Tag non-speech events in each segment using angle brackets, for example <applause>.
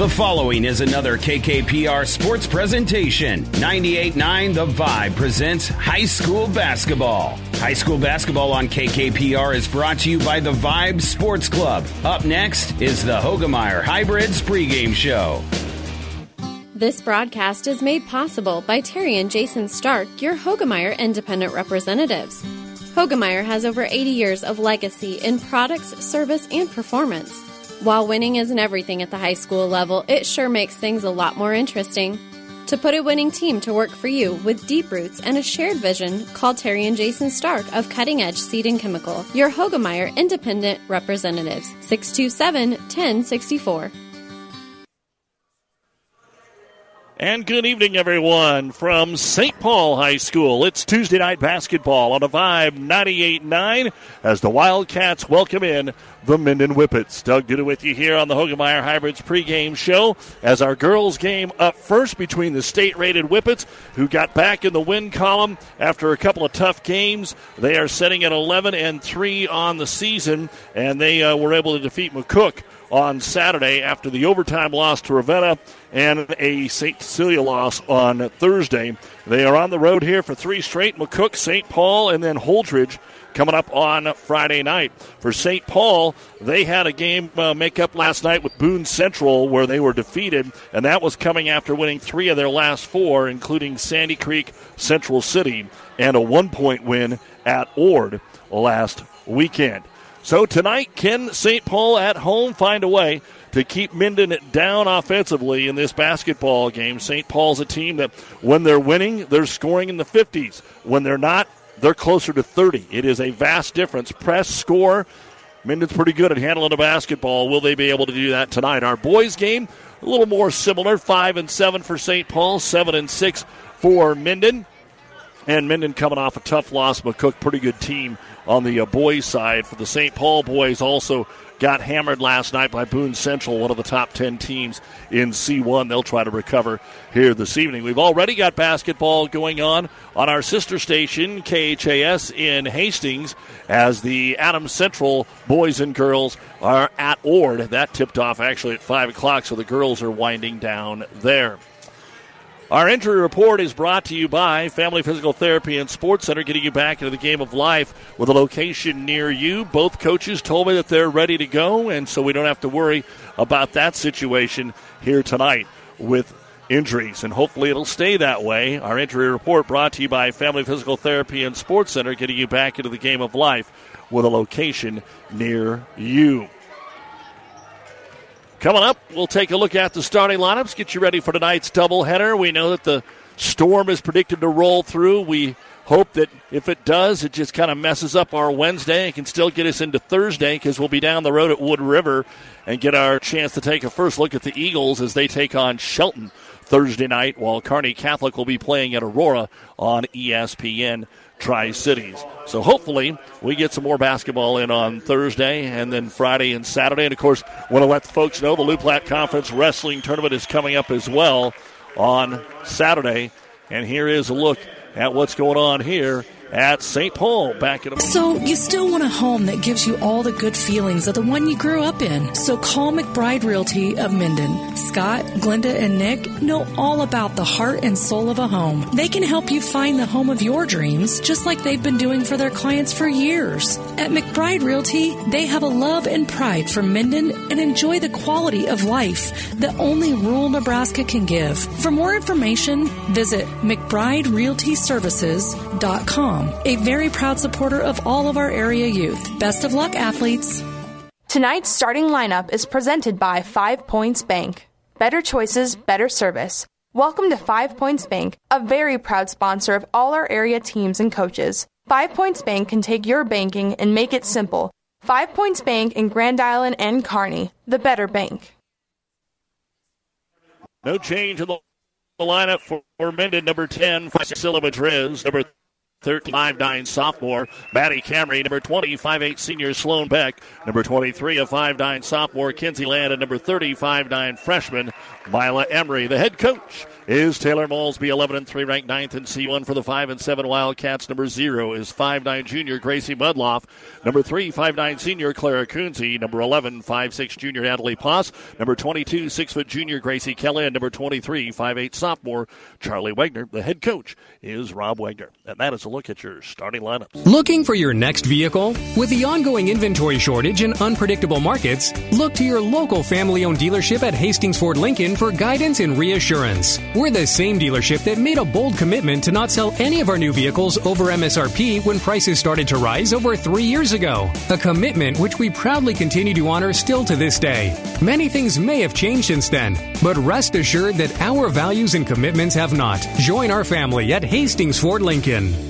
The following is another KKPR sports presentation. 98.9 The Vibe presents high school basketball. High school basketball on KKPR is brought to you by the Vibe Sports Club. Up next is the Hoegemeyer Hybrids pregame show. This broadcast is made possible by Terry and Jason Stark, your Hoegemeyer independent representatives. Hoegemeyer has over 80 years of legacy in products, service, and performance. While winning isn't everything at the high school level, it sure makes things a lot more interesting. To put a winning team to work for you with deep roots and a shared vision, call Terry and Jason Stark of Cutting Edge Seed and Chemical, your Hoegemeyer Independent Representatives, 627 1064. And good evening, everyone, from St. Paul High School. It's Tuesday night basketball on a Vibe 98.9 as the Wildcats welcome in the Minden Whippets. Doug Duda with you here on the Hoegemeyer Hybrids pregame show as our girls game up first between the state-rated Whippets, who got back in the win column after a couple of tough games. They are setting at 11 and 3 on the season, and they uh, were able to defeat McCook on Saturday after the overtime loss to Ravenna and a St. Cecilia loss on Thursday. They are on the road here for three straight McCook, St. Paul, and then Holdrege coming up on Friday night. For St. Paul, they had a game uh, make up last night with Boone Central where they were defeated, and that was coming after winning three of their last four, including Sandy Creek, Central City, and a one point win at Ord last weekend. So tonight, can St. Paul at home find a way to keep Minden down offensively in this basketball game? St. Paul's a team that, when they're winning, they're scoring in the 50s. When they're not, they're closer to 30. It is a vast difference. Press, score. Minden's pretty good at handling the basketball. Will they be able to do that tonight? Our boys' game, a little more similar. Five and seven for St. Paul, seven and six for Minden. And Minden coming off a tough loss. McCook, pretty good team on the uh, boys' side. For the St. Paul boys, also got hammered last night by Boone Central, one of the top 10 teams in C1. They'll try to recover here this evening. We've already got basketball going on on our sister station, KHAS, in Hastings, as the Adams Central boys and girls are at Ord. That tipped off actually at 5 o'clock, so the girls are winding down there. Our injury report is brought to you by Family Physical Therapy and Sports Center, getting you back into the game of life with a location near you. Both coaches told me that they're ready to go, and so we don't have to worry about that situation here tonight with injuries, and hopefully it'll stay that way. Our injury report brought to you by Family Physical Therapy and Sports Center, getting you back into the game of life with a location near you. Coming up, we'll take a look at the starting lineups, get you ready for tonight's doubleheader. We know that the storm is predicted to roll through. We hope that if it does, it just kind of messes up our Wednesday and can still get us into Thursday because we'll be down the road at Wood River and get our chance to take a first look at the Eagles as they take on Shelton Thursday night, while Kearney Catholic will be playing at Aurora on ESPN Tri Cities. So hopefully we get some more basketball in on Thursday and then Friday and Saturday. And of course, want to let the folks know the Loup Platte Conference Wrestling Tournament is coming up as well on Saturday. And here is a look at what's going on here at St. Paul back in a So you still want a home that gives you all the good feelings of the one you grew up in. So call McBride Realty of Minden. Scott, Glenda, and Nick know all about the heart and soul of a home. They can help you find the home of your dreams, just like they've been doing for their clients for years. At McBride Realty, they have a love and pride for Minden and enjoy the quality of life that only rural Nebraska can give. For more information, visit McBrideRealtyServices.com. A very proud supporter of all of our area youth. Best of luck, athletes. Tonight's starting lineup is presented by Five Points Bank. Better choices, better service. Welcome to Five Points Bank, a very proud sponsor of all our area teams and coaches. Five Points Bank can take your banking and make it simple. Five Points Bank in Grand Island and Kearney, the better bank. No change in the lineup for, for Minden. Number 10, Priscilla Madriz. Number 35-9 sophomore Maddie Camry, number 20, 5'8 senior Sloan Beck, number 23, a 5'9 sophomore Kinsey Land, and number 35 9 freshman Mila Emery. The head coach is Taylor Malsby, 11 and 3, ranked 9th in C1 for the 5 and 7 Wildcats. Number 0 is 5'9 junior Gracie Mudloff. Number 3, 5'9 senior Clara Coonsey. Number 11, 5'6 junior Natalie Poss. Number 22, 6 foot junior Gracie Kelly. And number 23, 5'8 sophomore Charlie Wagner. The head coach is Rob Wagner. And that is a look at your starting lineups. Looking for your next vehicle? With the ongoing inventory shortage and unpredictable markets, look to your local family owned dealership at Hastings Ford Lincoln for guidance and reassurance. We're the same dealership that made a bold commitment to not sell any of our new vehicles over MSRP when prices started to rise over three years ago. A commitment which we proudly continue to honor still to this day. Many things may have changed since then, but rest assured that our values and commitments have not. Join our family at Hastings Ford Lincoln.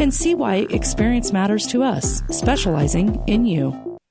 and see why experience matters to us, specializing in you.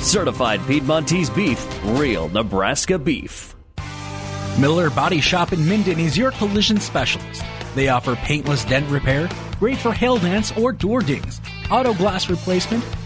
Certified Piedmontese beef, real Nebraska beef. Miller Body Shop in Minden is your collision specialist. They offer paintless dent repair, great for hail dents or door dings, auto glass replacement,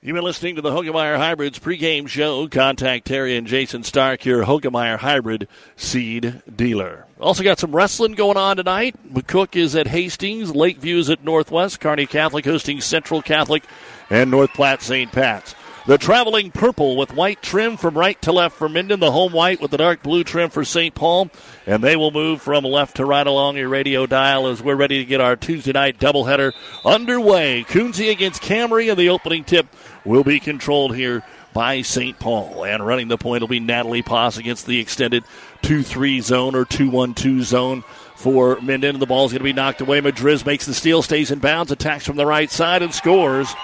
You've been listening to the Hoegemeyer Hybrids pregame show. Contact Terry and Jason Stark, your Hoegemeyer Hybrid seed dealer. Also got some wrestling going on tonight. McCook is at Hastings, Lakeview is at Northwest, Kearney Catholic hosting Central Catholic, and North Platte St. Pat's. The traveling purple with white trim from right to left for Minden. The home white with the dark blue trim for St. Paul. And they will move from left to right along your radio dial as we're ready to get our Tuesday night doubleheader underway. Coonsey against Camry, and the opening tip will be controlled here by St. Paul. And running the point will be Natalie Poss against the extended 2 3 zone or 2 1 2 zone for Minden. The ball's going to be knocked away. Madriz makes the steal, stays in bounds, attacks from the right side, and scores.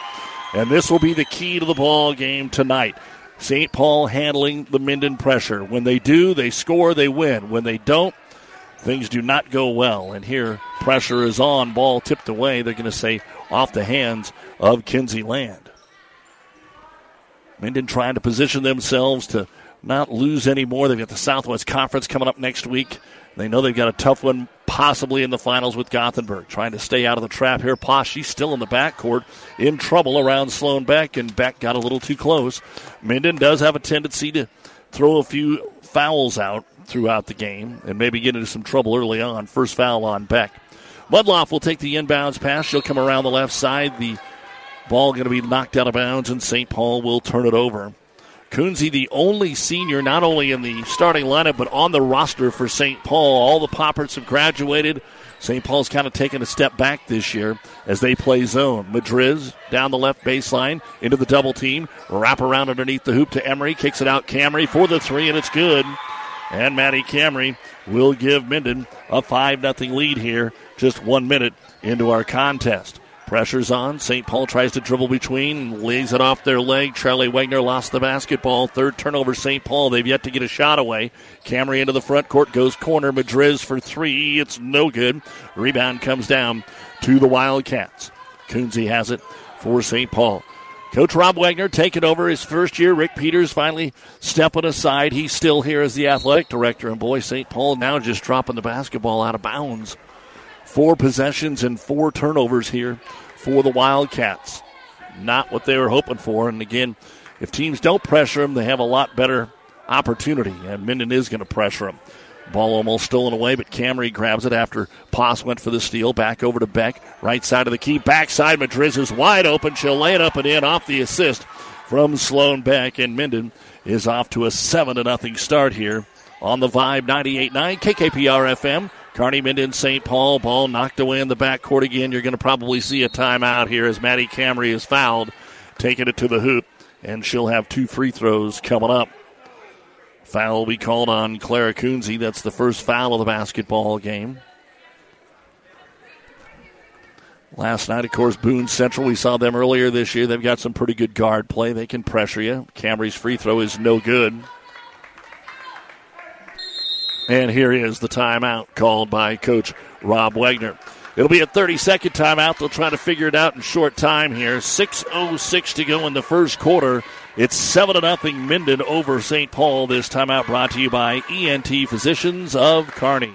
And this will be the key to the ball game tonight. St. Paul handling the Minden pressure. When they do, they score, they win. When they don't, things do not go well. And here, pressure is on, ball tipped away. They're going to say off the hands of Kinsey Land. Minden trying to position themselves to not lose anymore. They've got the Southwest Conference coming up next week. They know they've got a tough one possibly in the finals with Gothenburg. Trying to stay out of the trap here. Poss, she's still in the backcourt in trouble around Sloan Beck, and Beck got a little too close. Minden does have a tendency to throw a few fouls out throughout the game and maybe get into some trouble early on. First foul on Beck. Mudloff will take the inbounds pass. She'll come around the left side. The ball going to be knocked out of bounds, and St. Paul will turn it over. Coonsey, the only senior, not only in the starting lineup, but on the roster for St. Paul. All the Poppers have graduated. St. Paul's kind of taken a step back this year as they play zone. Madriz down the left baseline into the double team. Wrap around underneath the hoop to Emery. Kicks it out Camry for the three, and it's good. And Maddie Camry will give Minden a 5 0 lead here, just one minute into our contest. Pressure's on. St. Paul tries to dribble between, lays it off their leg. Charlie Wagner lost the basketball. Third turnover, St. Paul. They've yet to get a shot away. Camry into the front court, goes corner. Madriz for three. It's no good. Rebound comes down to the Wildcats. Coonsey has it for St. Paul. Coach Rob Wagner taking over his first year. Rick Peters finally stepping aside. He's still here as the athletic director. And boy, St. Paul now just dropping the basketball out of bounds. Four possessions and four turnovers here for the Wildcats. Not what they were hoping for. And again, if teams don't pressure them, they have a lot better opportunity. And Minden is going to pressure them. Ball almost stolen away, but Camry grabs it after Poss went for the steal. Back over to Beck. Right side of the key. Backside. Madriz is wide open. She'll lay it up and in off the assist from Sloan Beck. And Minden is off to a 7 to nothing start here on the Vibe 98.9 KKPR FM. Kearney Minden St. Paul. Ball knocked away in the backcourt again. You're going to probably see a timeout here as Maddie Camry is fouled, taking it to the hoop, and she'll have two free throws coming up. Foul will be called on Clara Coonsey. That's the first foul of the basketball game. Last night, of course, Boone Central. We saw them earlier this year. They've got some pretty good guard play. They can pressure you. Camry's free throw is no good. And here is the timeout called by Coach Rob Wagner. It'll be a 30 second timeout. They'll try to figure it out in short time here. 6.06 to go in the first quarter. It's 7 0 Minden over St. Paul. This timeout brought to you by ENT Physicians of Kearney.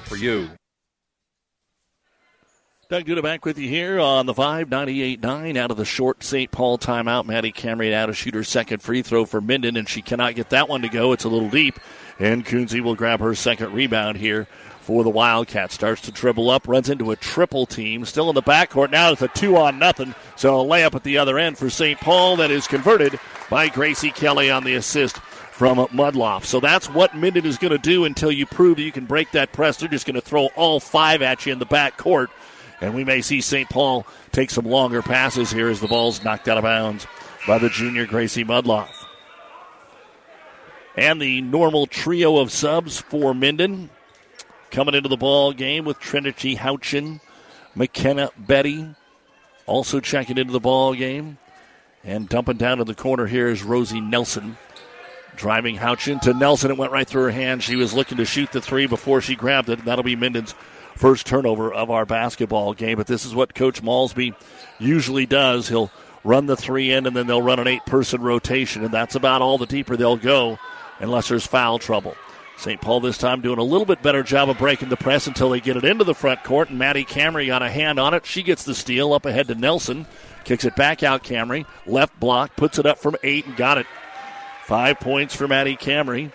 for you. Doug Duda back with you here on the 5 98.9 out of the short St. Paul timeout. Maddie Camry out to shoot second free throw for Minden, and she cannot get that one to go. It's a little deep, and Coonsey will grab her second rebound here for the Wildcats. Starts to dribble up, runs into a triple team. Still in the backcourt. Now it's a two on nothing. So a layup at the other end for St. Paul that is converted by Gracie Kelly on the assist from Mudloff. So that's what Minden is going to do until you prove that you can break that press. They're just going to throw all five at you in the back court. And we may see St. Paul take some longer passes here as the ball's knocked out of bounds by the junior Gracie Mudloff. And the normal trio of subs for Minden coming into the ball game with Trinity Houchin, McKenna Betty, also checking into the ball game. And dumping down to the corner here is Rosie Nelson. Driving Houchin to Nelson. It went right through her hand. She was looking to shoot the three before she grabbed it. That'll be Minden's first turnover of our basketball game. But this is what Coach Malsby usually does. He'll run the three in, and then they'll run an eight person rotation. And that's about all the deeper they'll go unless there's foul trouble. St. Paul this time doing a little bit better job of breaking the press until they get it into the front court. And Maddie Camry got a hand on it. She gets the steal up ahead to Nelson. Kicks it back out, Camry. Left block, puts it up from eight and got it. Five points for Maddie Camry.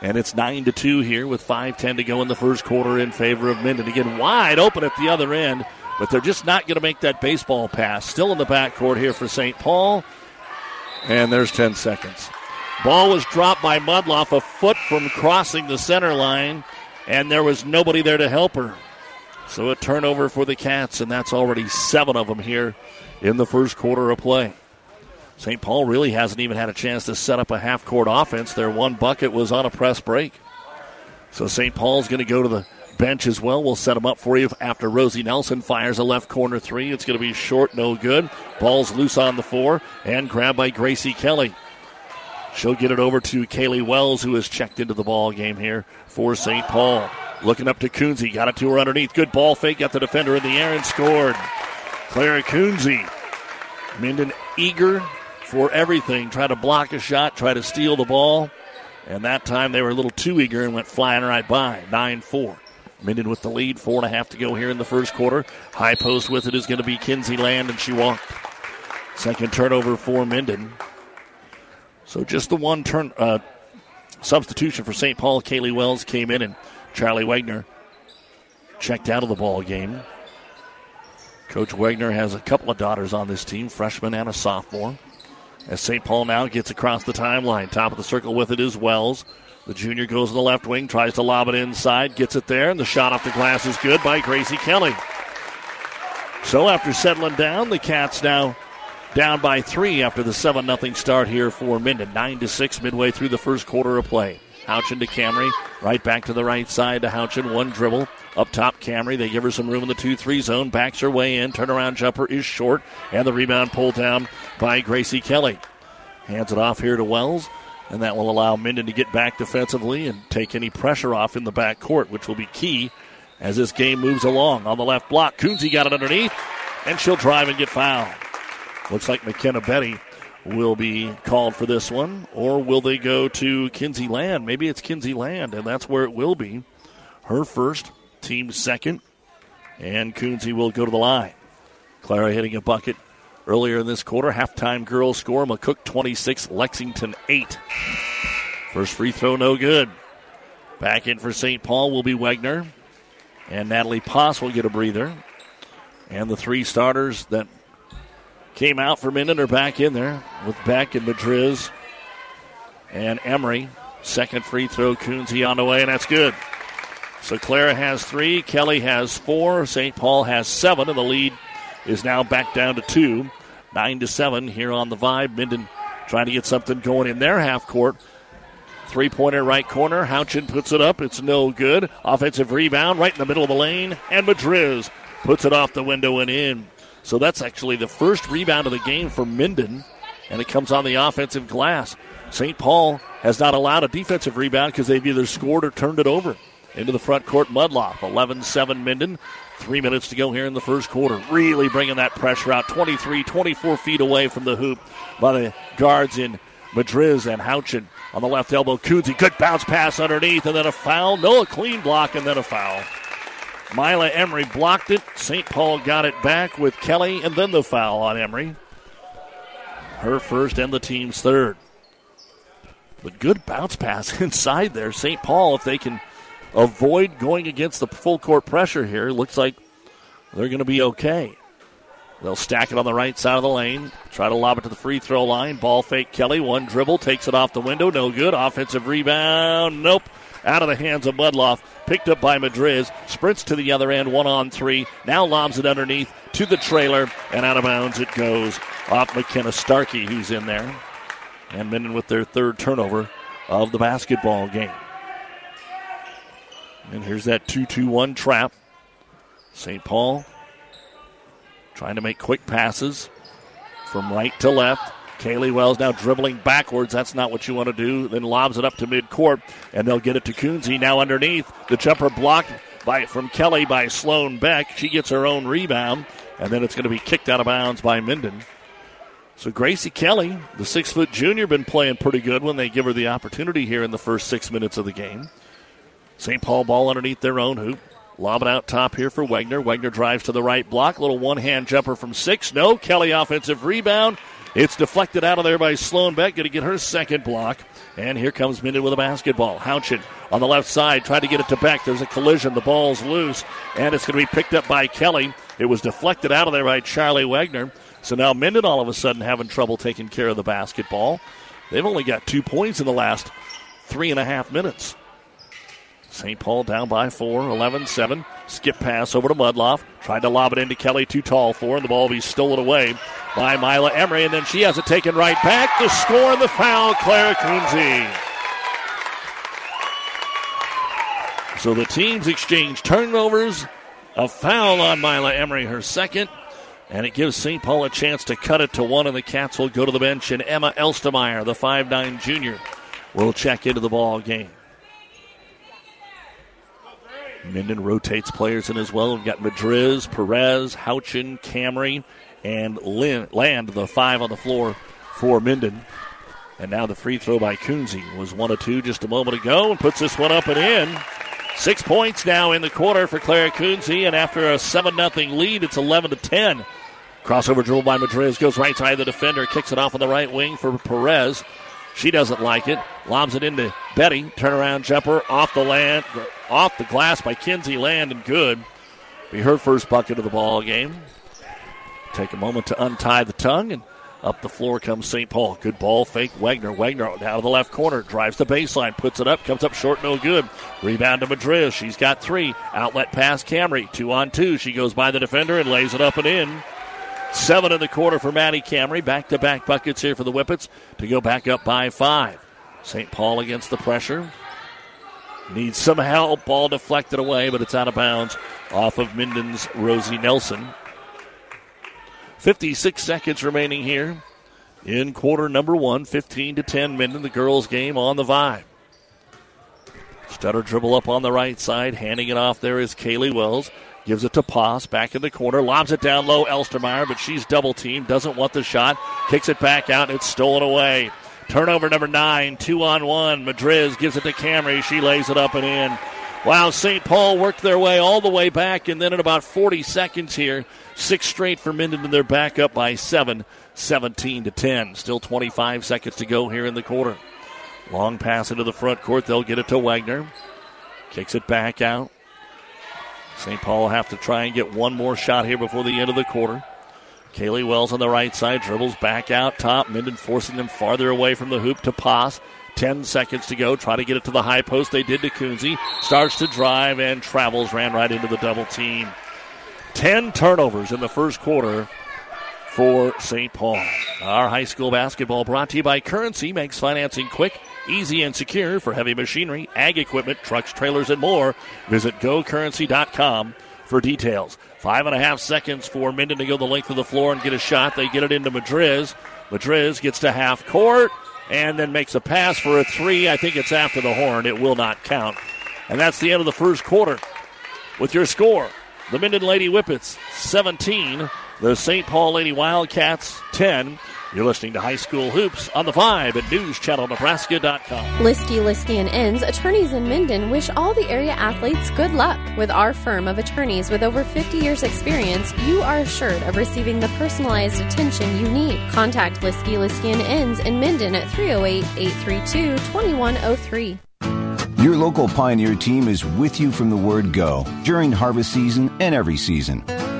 And it's 9 to 2 here with 5.10 to go in the first quarter in favor of Minden. Again, wide open at the other end, but they're just not going to make that baseball pass. Still in the backcourt here for St. Paul. And there's 10 seconds. Ball was dropped by Mudloff a foot from crossing the center line, and there was nobody there to help her. So a turnover for the Cats, and that's already seven of them here in the first quarter of play. St. Paul really hasn't even had a chance to set up a half court offense. Their one bucket was on a press break. So St. Paul's going to go to the bench as well. We'll set them up for you after Rosie Nelson fires a left corner three. It's going to be short, no good. Ball's loose on the four and grabbed by Gracie Kelly. She'll get it over to Kaylee Wells, who has checked into the ball game here for St. Paul. Looking up to Coonsey, got it to her underneath. Good ball fake, got the defender in the air and scored. Clara Coonsey. Minden eager for everything. Try to block a shot, try to steal the ball. And that time they were a little too eager and went flying right by. 9 4. Minden with the lead. Four and a half to go here in the first quarter. High post with it is going to be Kinsey Land, and she walked. Second turnover for Minden. So just the one turn uh, substitution for St. Paul. Kaylee Wells came in, and Charlie Wagner checked out of the ball game. Coach Wagner has a couple of daughters on this team, freshman and a sophomore. As St. Paul now gets across the timeline, top of the circle with it is Wells. The junior goes in the left wing, tries to lob it inside, gets it there, and the shot off the glass is good by Gracie Kelly. So after settling down, the Cats now down by three after the 7 0 start here for Minden. 9 to 6 midway through the first quarter of play. Houchin to Camry. Right back to the right side to Houchin. One dribble. Up top, Camry. They give her some room in the 2 3 zone. Backs her way in. Turnaround jumper is short. And the rebound pulled down by Gracie Kelly. Hands it off here to Wells. And that will allow Minden to get back defensively and take any pressure off in the back court, which will be key as this game moves along. On the left block, Coonsey got it underneath, and she'll drive and get fouled. Looks like McKenna Betty will be called for this one, or will they go to Kinsey Land? Maybe it's Kinsey Land, and that's where it will be. Her first, team second, and Coonsey will go to the line. Clara hitting a bucket earlier in this quarter. Halftime girls score McCook 26, Lexington 8. First free throw, no good. Back in for St. Paul will be Wegner. And Natalie Poss will get a breather. And the three starters that came out for Minden are back in there with Beck and Madriz and Emery. Second free throw, Coonsey on the way, and that's good. So Clara has three, Kelly has four, St. Paul has seven, and the lead is now back down to two. Nine to seven here on the Vibe. Minden trying to get something going in their half court. Three pointer right corner. Houchin puts it up. It's no good. Offensive rebound right in the middle of the lane. And Madriz puts it off the window and in. So that's actually the first rebound of the game for Minden. And it comes on the offensive glass. St. Paul has not allowed a defensive rebound because they've either scored or turned it over. Into the front court, Mudloff. 11 7 Minden. Three minutes to go here in the first quarter. Really bringing that pressure out. 23, 24 feet away from the hoop by the guards in Madriz and Houchin. On the left elbow, Coonsey. Good bounce pass underneath, and then a foul. No, a clean block, and then a foul. Mila Emery blocked it. St. Paul got it back with Kelly, and then the foul on Emery. Her first and the team's third. But good bounce pass <laughs> inside there. St. Paul, if they can avoid going against the full court pressure here. Looks like they're going to be okay. They'll stack it on the right side of the lane. Try to lob it to the free throw line. Ball fake Kelly. One dribble. Takes it off the window. No good. Offensive rebound. Nope. Out of the hands of Mudloff. Picked up by Madriz. Sprints to the other end. One on three. Now lobs it underneath to the trailer. And out of bounds it goes off McKenna Starkey, who's in there. And Minden with their third turnover of the basketball game. And here's that 2 2 1 trap. St. Paul trying to make quick passes from right to left. Kaylee Wells now dribbling backwards. That's not what you want to do. Then lobs it up to midcourt, and they'll get it to Coonsey. Now underneath. The jumper blocked by from Kelly by Sloan Beck. She gets her own rebound, and then it's going to be kicked out of bounds by Minden. So Gracie Kelly, the six foot junior, been playing pretty good when they give her the opportunity here in the first six minutes of the game. St. Paul ball underneath their own hoop. Lob it out top here for Wagner. Wagner drives to the right block. Little one hand jumper from six. No. Kelly offensive rebound. It's deflected out of there by Sloan Beck. Going to get her second block. And here comes Minden with a basketball. Houchin on the left side, trying to get it to Beck. There's a collision. The ball's loose, and it's going to be picked up by Kelly. It was deflected out of there by Charlie Wagner. So now Minden all of a sudden having trouble taking care of the basketball. They've only got two points in the last three and a half minutes. St. Paul down by four, 11 7. Skip pass over to Mudloff. Tried to lob it into Kelly, too tall for, and the ball will be stolen away by Mila Emery, and then she has it taken right back. The score and the foul, Clara Coonsey. So the teams exchange turnovers. A foul on Mila Emery, her second. And it gives St. Paul a chance to cut it to one, and the Cats will go to the bench. And Emma Elstemeyer, the 5'9 junior, will check into the ball game. Minden rotates players in as well. We've got Madriz, Perez, Houchin, Camry, and Lynn, Land, the five on the floor for Minden. And now the free throw by Coonsey was one of two just a moment ago and puts this one up and in. Six points now in the quarter for Clara Coonsey, and after a 7 0 lead, it's 11 to 10. Crossover dribble by Madriz goes right side of the defender, kicks it off on the right wing for Perez. She doesn't like it. Lobs it into Betty. Turnaround jumper off the land, off the glass by Kinsey Land, and good. Be her first bucket of the ball game. Take a moment to untie the tongue, and up the floor comes St. Paul. Good ball fake. Wagner. Wagner out of the left corner. Drives the baseline. Puts it up. Comes up short. No good. Rebound to Madriz. She's got three. Outlet pass Camry. Two on two. She goes by the defender and lays it up and in. Seven in the quarter for Maddie Camry. Back to back buckets here for the Whippets to go back up by five. St. Paul against the pressure. Needs some help. Ball deflected away, but it's out of bounds off of Minden's Rosie Nelson. 56 seconds remaining here in quarter number one. 15 to 10 Minden, the girls' game on the Vibe. Stutter dribble up on the right side, handing it off there is Kaylee Wells. Gives it to Poss, back in the corner, lobs it down low, Elstermeyer, but she's double teamed, doesn't want the shot, kicks it back out, and it's stolen away. Turnover number nine, two on one. Madriz gives it to Camry. She lays it up and in. Wow, St. Paul worked their way all the way back, and then in about 40 seconds here, six straight for Minden, and they're back up by seven, 17 to 10. Still 25 seconds to go here in the quarter. Long pass into the front court. They'll get it to Wagner. Kicks it back out. St. Paul will have to try and get one more shot here before the end of the quarter. Kaylee Wells on the right side dribbles back out top. Minden forcing them farther away from the hoop to pass. 10 seconds to go. Try to get it to the high post. They did to Kunze. Starts to drive and travels. Ran right into the double team. 10 turnovers in the first quarter for St. Paul. Our high school basketball brought to you by Currency makes financing quick easy and secure for heavy machinery, ag equipment, trucks, trailers, and more. Visit gocurrency.com for details. Five and a half seconds for Minden to go the length of the floor and get a shot. They get it into Madriz. Madriz gets to half court and then makes a pass for a three. I think it's after the horn. It will not count. And that's the end of the first quarter. With your score, the Minden Lady Whippets 17, the St. Paul Lady Wildcats 10. You're listening to High School Hoops on the Vibe at NewsChannelNebraska.com. Liskey, Liskey and Inns, attorneys in Minden, wish all the area athletes good luck. With our firm of attorneys with over 50 years' experience, you are assured of receiving the personalized attention you need. Contact Liskey, Liskey and Inns in Minden at 308 832 2103. Your local Pioneer team is with you from the word go during harvest season and every season.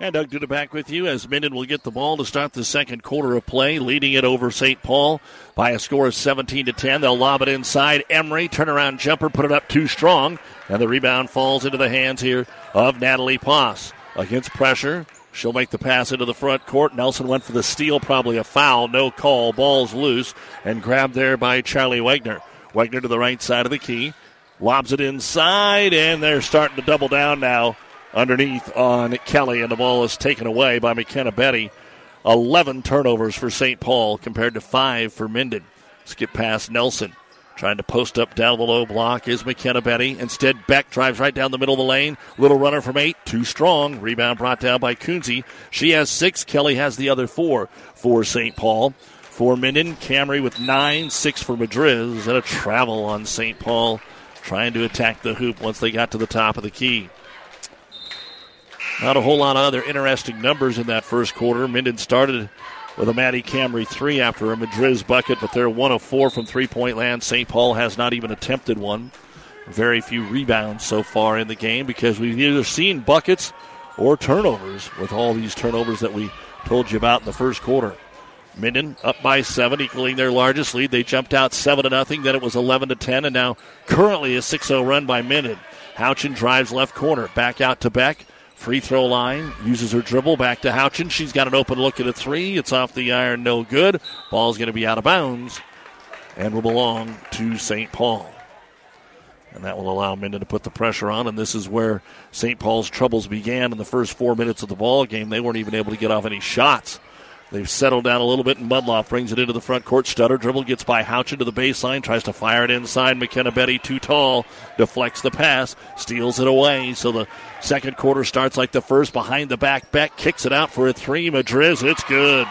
And Doug Duda back with you as Minden will get the ball to start the second quarter of play, leading it over St. Paul by a score of 17 to 10. They'll lob it inside. Emery, turnaround jumper, put it up too strong, and the rebound falls into the hands here of Natalie Poss. Against pressure, she'll make the pass into the front court. Nelson went for the steal, probably a foul, no call. Ball's loose and grabbed there by Charlie Wagner. Wagner to the right side of the key, lobs it inside, and they're starting to double down now underneath on Kelly, and the ball is taken away by McKenna Betty. 11 turnovers for St. Paul compared to 5 for Minden. Skip past Nelson. Trying to post up down the low block is McKenna Betty. Instead, Beck drives right down the middle of the lane. Little runner from eight, too strong. Rebound brought down by Kunze. She has six. Kelly has the other four for St. Paul. For Minden, Camry with nine, six for Madriz, and a travel on St. Paul trying to attack the hoop once they got to the top of the key. Not a whole lot of other interesting numbers in that first quarter. Minden started with a Maddie Camry three after a Madrid's bucket, but they're one of four from three point land. St. Paul has not even attempted one. Very few rebounds so far in the game because we've either seen buckets or turnovers with all these turnovers that we told you about in the first quarter. Minden up by seven, equaling their largest lead. They jumped out seven to nothing. Then it was eleven to ten, and now currently a 6-0 run by Minden. Houchin drives left corner, back out to Beck. Free throw line, uses her dribble back to Houchin. She's got an open look at a three. It's off the iron, no good. Ball's going to be out of bounds and will belong to St. Paul. And that will allow Minden to put the pressure on. And this is where St. Paul's troubles began in the first four minutes of the ball game. They weren't even able to get off any shots. They've settled down a little bit, and Mudloff brings it into the front court. Stutter dribble gets by Houchin to the baseline, tries to fire it inside. McKenna Betty, too tall, deflects the pass, steals it away. So the second quarter starts like the first. Behind the back, Beck kicks it out for a three. Madriz, it's good.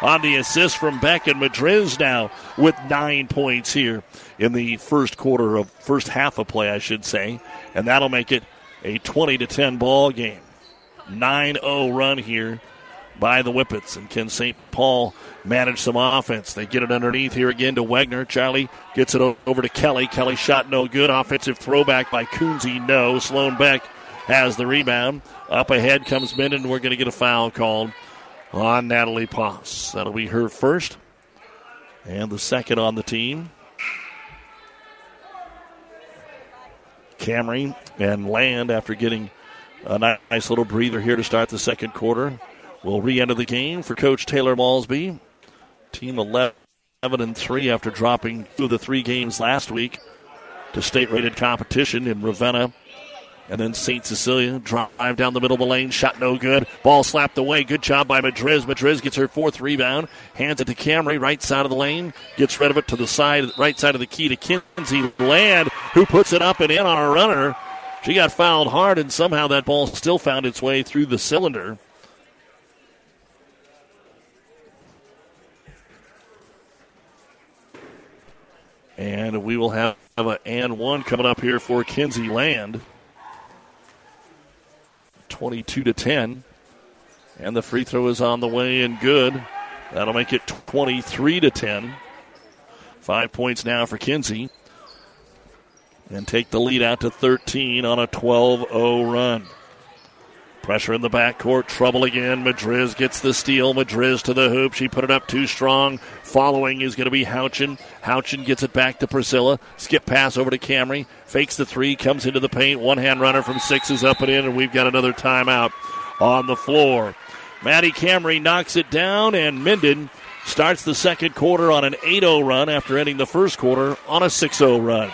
on the assist from Beck and Madriz now with nine points here in the first quarter of first half of play, I should say, and that'll make it a 20 to 10 ball game. 9-0 run here by the Whippets, and can St. Paul manage some offense? They get it underneath here again to Wegner. Charlie gets it over to Kelly. Kelly shot no good. Offensive throwback by Coonsey, no. Sloan Beck has the rebound. Up ahead comes Minden. We're going to get a foul called on Natalie Poss. That'll be her first and the second on the team. Camry and Land, after getting a nice little breather here to start the second quarter, will re enter the game for Coach Taylor Malsby. Team 11 and 3 after dropping two of the three games last week to state rated competition in Ravenna and then St. Cecilia drive down the middle of the lane, shot no good. Ball slapped away. Good job by Madriz. Madriz gets her fourth rebound, hands it to Camry, right side of the lane, gets rid of it to the side, right side of the key to Kinsey Land, who puts it up and in on a runner. She got fouled hard, and somehow that ball still found its way through the cylinder. And we will have an and one coming up here for Kinsey Land. 22 to 10. And the free throw is on the way and good. That'll make it 23 to 10. Five points now for Kinsey. And take the lead out to 13 on a 12 0 run. Pressure in the backcourt. Trouble again. Madriz gets the steal. Madriz to the hoop. She put it up too strong. Following is going to be Houchin. Houchin gets it back to Priscilla. Skip pass over to Camry. Fakes the three. Comes into the paint. One hand runner from six is up and in, and we've got another timeout on the floor. Maddie Camry knocks it down, and Minden starts the second quarter on an 8 0 run after ending the first quarter on a 6 0 run.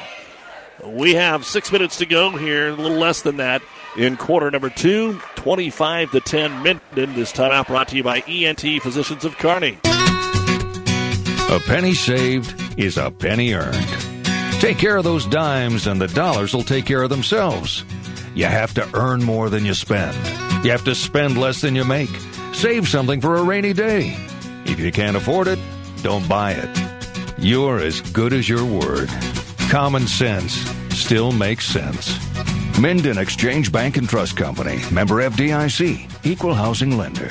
We have six minutes to go here, a little less than that in quarter number two. 25 to 10 Minden. This timeout brought to you by ENT Physicians of Kearney. A penny saved is a penny earned. Take care of those dimes, and the dollars will take care of themselves. You have to earn more than you spend. You have to spend less than you make. Save something for a rainy day. If you can't afford it, don't buy it. You're as good as your word. Common sense still makes sense. Minden Exchange Bank and Trust Company, member FDIC, equal housing lender.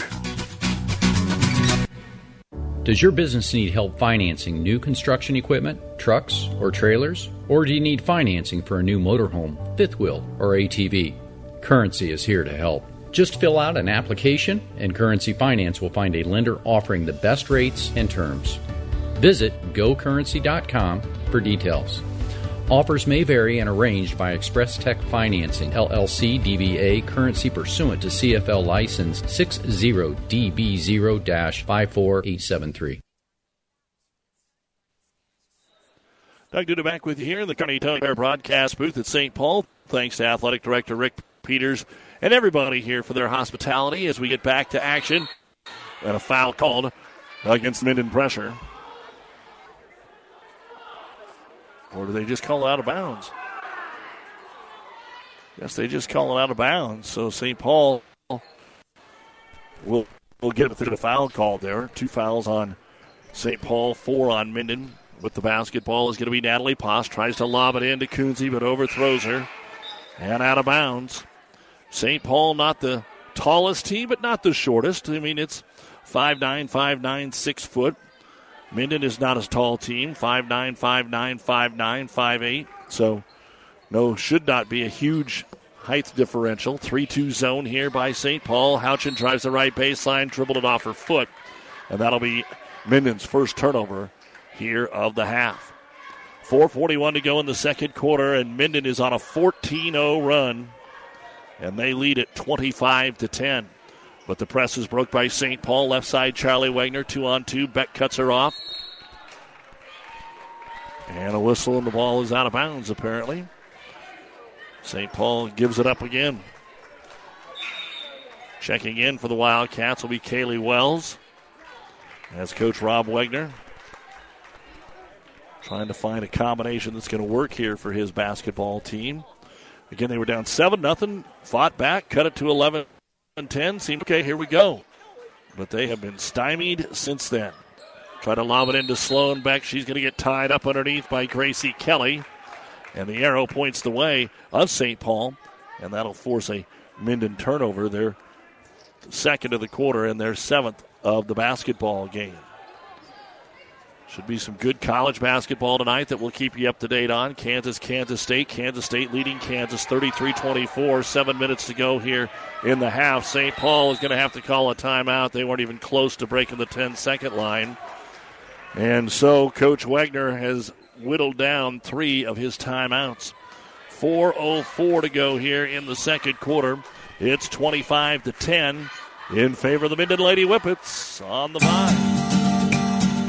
Does your business need help financing new construction equipment, trucks, or trailers? Or do you need financing for a new motorhome, fifth wheel, or ATV? Currency is here to help. Just fill out an application, and Currency Finance will find a lender offering the best rates and terms. Visit gocurrency.com for details. Offers may vary and arranged by Express Tech Financing, LLC DBA, currency pursuant to CFL license 60DB0 54873. Doug Duda back with you here in the Kearney Tire broadcast booth at St. Paul. Thanks to Athletic Director Rick Peters and everybody here for their hospitality as we get back to action. And a foul called against Minden pressure. Or do they just call it out of bounds? Yes, they just call it out of bounds. So St. Paul will will get through the foul call there. Two fouls on St. Paul, four on Minden. With the basketball is going to be Natalie Poss. Tries to lob it into Coonsey, but overthrows her. And out of bounds. St. Paul, not the tallest team, but not the shortest. I mean, it's 5'9, 5'9, 6 foot. Minden is not a tall team, 5'9, 5'9, 5'9, 5'8. So, no, should not be a huge height differential. 3 2 zone here by St. Paul. Houchin drives the right baseline, dribbled it off her foot. And that'll be Minden's first turnover here of the half. 4.41 to go in the second quarter, and Minden is on a 14 0 run. And they lead at 25 to 10. But the press is broke by St. Paul. Left side, Charlie Wagner, two on two. Beck cuts her off. And a whistle, and the ball is out of bounds, apparently. St. Paul gives it up again. Checking in for the Wildcats will be Kaylee Wells. As Coach Rob Wagner trying to find a combination that's going to work here for his basketball team. Again, they were down 7 nothing, fought back, cut it to 11 10. Seemed okay, here we go. but they have been stymied since then. Try to lob it into Sloan Beck. She's going to get tied up underneath by Gracie Kelly. And the arrow points the way of St. Paul. And that'll force a Minden turnover. Their second of the quarter and their seventh of the basketball game. Should be some good college basketball tonight that we'll keep you up to date on. Kansas, Kansas State. Kansas State leading Kansas 33 24. Seven minutes to go here in the half. St. Paul is going to have to call a timeout. They weren't even close to breaking the 10 second line. And so Coach Wagner has whittled down three of his timeouts. 4.04 to go here in the second quarter. It's 25 to 10 in favor of the Minden Lady Whippets on the Vibe.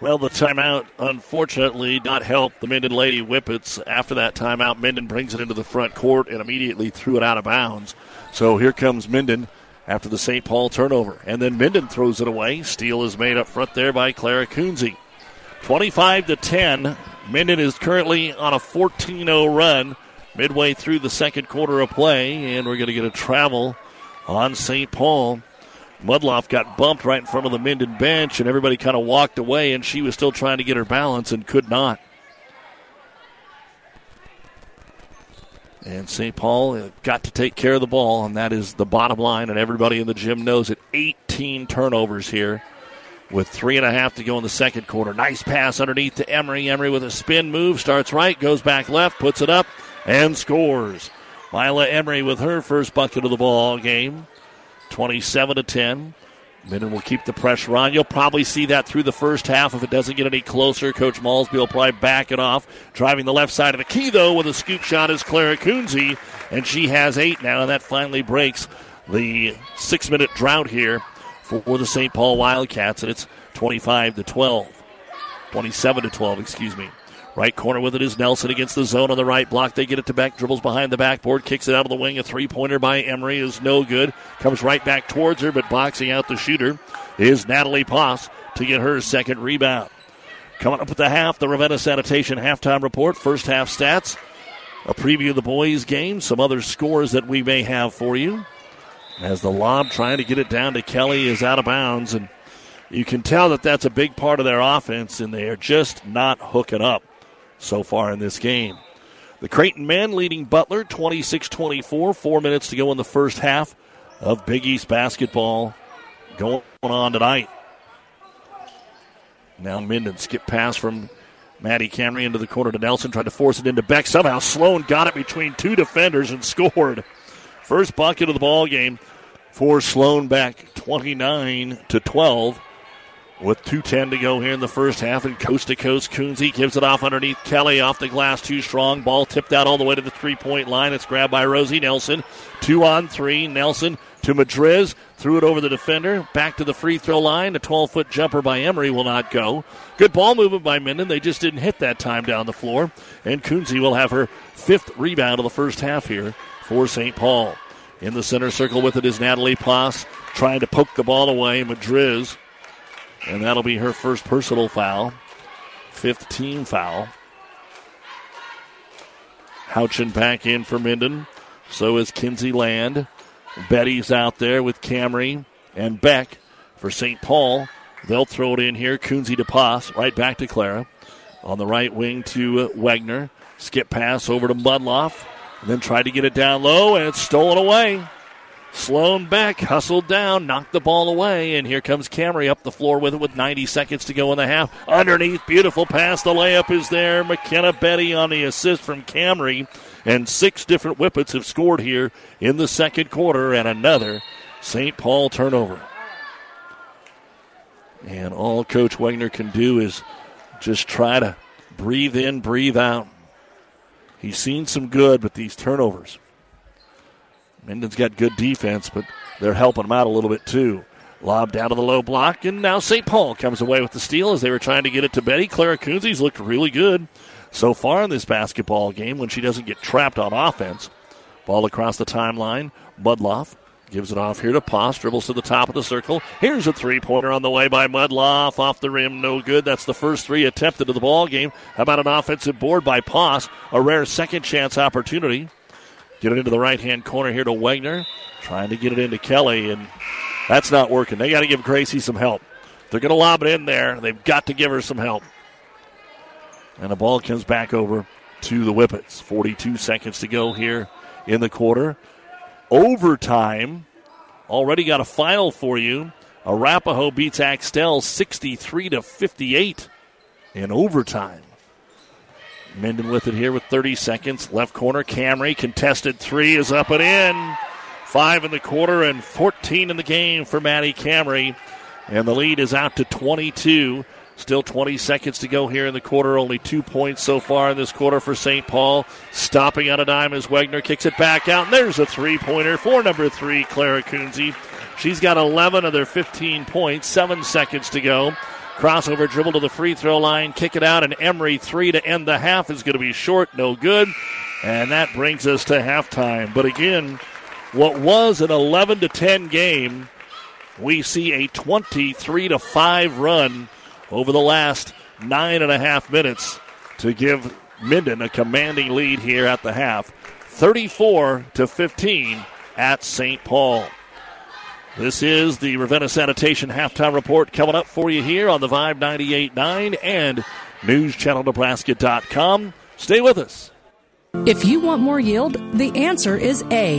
Well, the timeout, unfortunately, not help the Minden Lady Whippets. After that timeout, Minden brings it into the front court and immediately threw it out of bounds. So here comes Minden after the St. Paul turnover. And then Minden throws it away. Steal is made up front there by Clara Kunze. 25 to 10. Minden is currently on a 14 0 run midway through the second quarter of play, and we're going to get a travel on St. Paul. Mudloff got bumped right in front of the Minden bench, and everybody kind of walked away, and she was still trying to get her balance and could not. And St. Paul uh, got to take care of the ball, and that is the bottom line, and everybody in the gym knows it. 18 turnovers here with three and a half to go in the second quarter. Nice pass underneath to Emery. Emery with a spin move, starts right, goes back left, puts it up, and scores. Mila Emery with her first bucket of the ball game. 27 to 10. Minden will keep the pressure on. You'll probably see that through the first half if it doesn't get any closer. Coach Malsby will probably back it off. Driving the left side of the key, though, with a scoop shot is Clara Kunze, and she has eight now, and that finally breaks the six minute drought here for the St. Paul Wildcats, and it's 25 to 12. 27 to 12, excuse me. Right corner with it is Nelson against the zone on the right block. They get it to back, dribbles behind the backboard, kicks it out of the wing. A three pointer by Emery is no good. Comes right back towards her, but boxing out the shooter is Natalie Poss to get her second rebound. Coming up with the half, the Ravenna Sanitation halftime report, first half stats, a preview of the boys' game, some other scores that we may have for you. As the lob trying to get it down to Kelly is out of bounds, and you can tell that that's a big part of their offense, and they are just not hooking up so far in this game. The Creighton men leading Butler 26 24. Four minutes to go in the first half of Big East basketball going on tonight. Now Minden skip pass from Maddie Camry into the corner to Nelson, tried to force it into Beck. Somehow Sloan got it between two defenders and <laughs> scored. First bucket of the ball game for Sloan back 29 to 12 with 2.10 to go here in the first half. And coast to coast, Kunze gives it off underneath Kelly off the glass, too strong. Ball tipped out all the way to the three point line. It's grabbed by Rosie Nelson. Two on three. Nelson to Madriz. Threw it over the defender. Back to the free throw line. A 12 foot jumper by Emery will not go. Good ball movement by Minden. They just didn't hit that time down the floor. And Kunze will have her fifth rebound of the first half here for St. Paul. In the center circle with it is Natalie Poss trying to poke the ball away. Madriz and that'll be her first personal foul, fifth team foul. Houchin back in for Minden. So is Kinsey Land. Betty's out there with Camry and Beck for St. Paul. They'll throw it in here. Kunze to Poss, right back to Clara. On the right wing to Wegner. Skip pass over to Mudloff. And then tried to get it down low, and it's stolen away. Sloan Beck hustled down, knocked the ball away, and here comes Camry up the floor with it with 90 seconds to go in the half. Underneath, beautiful pass. The layup is there. McKenna Betty on the assist from Camry. And six different Whippets have scored here in the second quarter, and another St. Paul turnover. And all Coach Wegner can do is just try to breathe in, breathe out. He's seen some good, but these turnovers Minden's got good defense, but they're helping him out a little bit too. Lob down to the low block, and now St. Paul comes away with the steal as they were trying to get it to Betty. Clara Kunze's looked really good so far in this basketball game when she doesn't get trapped on offense. Ball across the timeline. Mudloff gives it off here to Poss. Dribbles to the top of the circle. Here's a three pointer on the way by Mudloff. Off the rim, no good. That's the first three attempted of the ball game. How about an offensive board by Poss? A rare second chance opportunity. Get it into the right hand corner here to Wagner. Trying to get it into Kelly, and that's not working. They got to give Gracie some help. They're going to lob it in there. They've got to give her some help. And the ball comes back over to the Whippets. 42 seconds to go here in the quarter. Overtime. Already got a final for you. Arapahoe beats Axtell 63 to 58 in overtime. Minden with it here with 30 seconds. Left corner, Camry. Contested three is up and in. Five in the quarter and 14 in the game for Maddie Camry. And the lead is out to 22. Still 20 seconds to go here in the quarter. Only two points so far in this quarter for St. Paul. Stopping on a dime as Wegner kicks it back out. And there's a three pointer for number three, Clara Kunze. She's got 11 of their 15 points. Seven seconds to go. Crossover dribble to the free throw line, kick it out, and Emery three to end the half is going to be short, no good. And that brings us to halftime. But again, what was an 11 to 10 game, we see a 23 to 5 run over the last nine and a half minutes to give Minden a commanding lead here at the half. 34 to 15 at St. Paul. This is the Ravenna Sanitation halftime report coming up for you here on the Vibe 98.9 and NewsChannelNebraska.com. Stay with us. If you want more yield, the answer is A.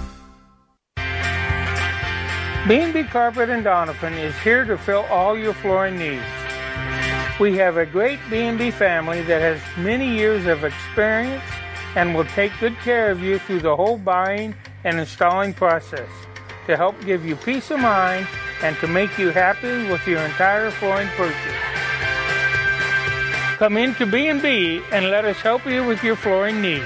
B&B Carpet and Doniphan is here to fill all your flooring needs. We have a great B&B family that has many years of experience and will take good care of you through the whole buying and installing process to help give you peace of mind and to make you happy with your entire flooring purchase. Come into B&B and let us help you with your flooring needs.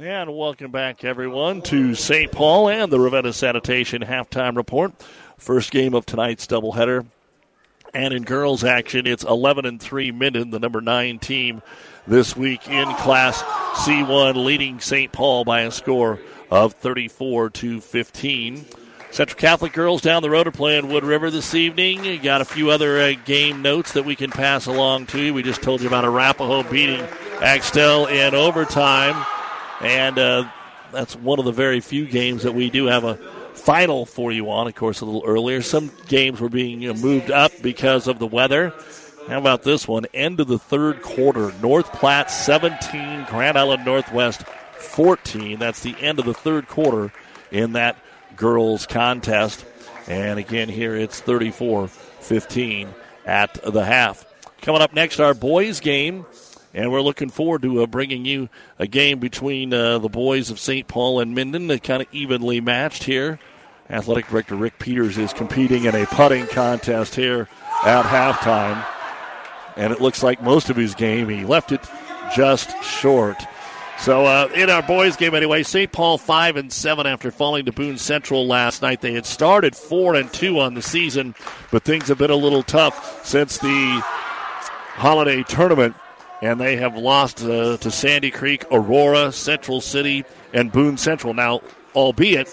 And welcome back, everyone, to St. Paul and the Ravenna Sanitation halftime report. First game of tonight's doubleheader. And in girls action, it's 11 and 3 Minden, the number 9 team this week in Class C1, leading St. Paul by a score of 34 to 15. Central Catholic girls down the road are playing Wood River this evening. You got a few other uh, game notes that we can pass along to you. We just told you about Arapahoe beating Axtell in overtime. And uh, that's one of the very few games that we do have a final for you on, of course, a little earlier. Some games were being moved up because of the weather. How about this one? End of the third quarter. North Platte 17, Grand Island Northwest 14. That's the end of the third quarter in that girls contest. And again, here it's 34 15 at the half. Coming up next, our boys game. And we're looking forward to uh, bringing you a game between uh, the boys of St. Paul and Minden. They're kind of evenly matched here. Athletic Director Rick Peters is competing in a putting contest here at halftime. And it looks like most of his game, he left it just short. So uh, in our boys' game anyway, St. Paul five and seven after falling to Boone Central last night. They had started four and two on the season, but things have been a little tough since the holiday tournament, and they have lost uh, to Sandy Creek, Aurora, Central City, and Boone Central. Now, albeit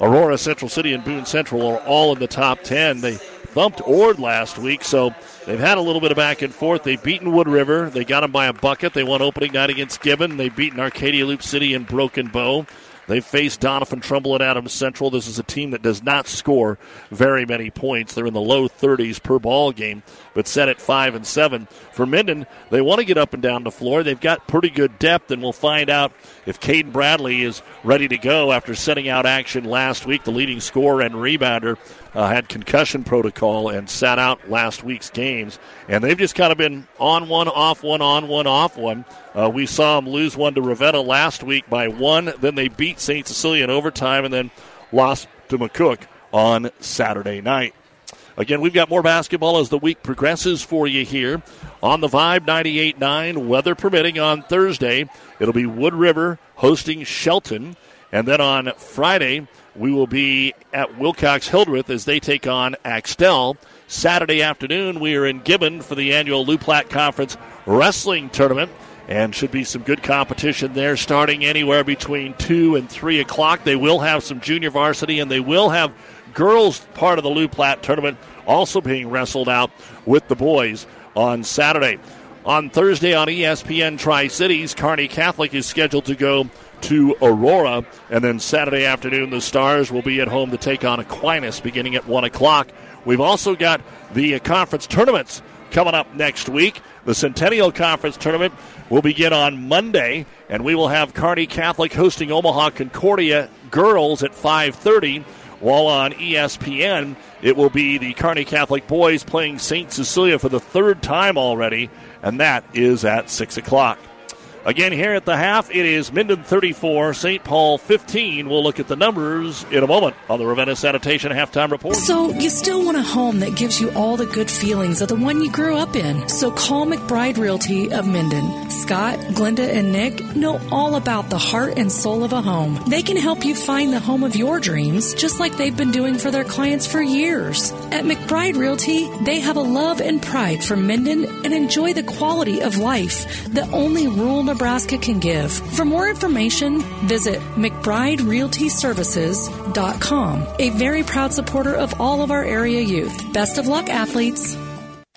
Aurora, Central City, and Boone Central are all in the top ten, they bumped Ord last week, so They've had a little bit of back and forth. They've beaten Wood River. They got them by a bucket. They won opening night against Gibbon. They've beaten Arcadia Loup City and Broken Bow. They faced Doniphan Trumbull at Adams Central. This is a team that does not score very many points. They're in the low 30s per ball game, but set at five and seven. For Minden, they want to get up and down the floor. They've got pretty good depth, and we'll find out if Caden Bradley is ready to go after setting out action last week. The leading scorer and rebounder uh, had concussion protocol and sat out last week's games, and they've just kind of been on one, off one, on one, off one. Uh, we saw them lose one to Ravenna last week by one. Then they beat St. Cecilia in overtime and then lost to McCook on Saturday night. Again, we've got more basketball as the week progresses for you here on the Vibe 98.9, weather permitting on Thursday. It'll be Wood River hosting Shelton. And then on Friday, we will be at Wilcox Hildreth as they take on Axtell. Saturday afternoon, we are in Gibbon for the annual Loup Platte Conference Wrestling Tournament and should be some good competition there starting anywhere between 2 and 3 o'clock. They will have some junior varsity and they will have girls part of the Loup Platte tournament also being wrestled out with the boys on Saturday. On Thursday on ESPN Tri Cities, Kearney Catholic is scheduled to go to Aurora. And then Saturday afternoon, the Stars will be at home to take on Aquinas beginning at 1 o'clock. We've also got the conference tournaments coming up next week. The Centennial Conference tournament will begin on Monday, and we will have Kearney Catholic hosting Omaha Concordia girls at 5:30. While on ESPN, it will be the Kearney Catholic boys playing St. Cecilia for the third time already, and that is at 6 o'clock. Again, here at the half, it is Minden 34, St. Paul 15. We'll look at the numbers in a moment on the Ravenna Sanitation halftime report. So, you still want a home that gives you all the good feelings of the one you grew up in. So, call McBride Realty of Minden. Scott, Glenda, and Nick know all about the heart and soul of a home. They can help you find the home of your dreams, just like they've been doing for their clients for years. At McBride Realty, they have a love and pride for Minden and enjoy the quality of life that only rural Nebraska can give. For more information, visit McBrideRealtyServices.com, a very proud supporter of all of our area youth. Best of luck, athletes.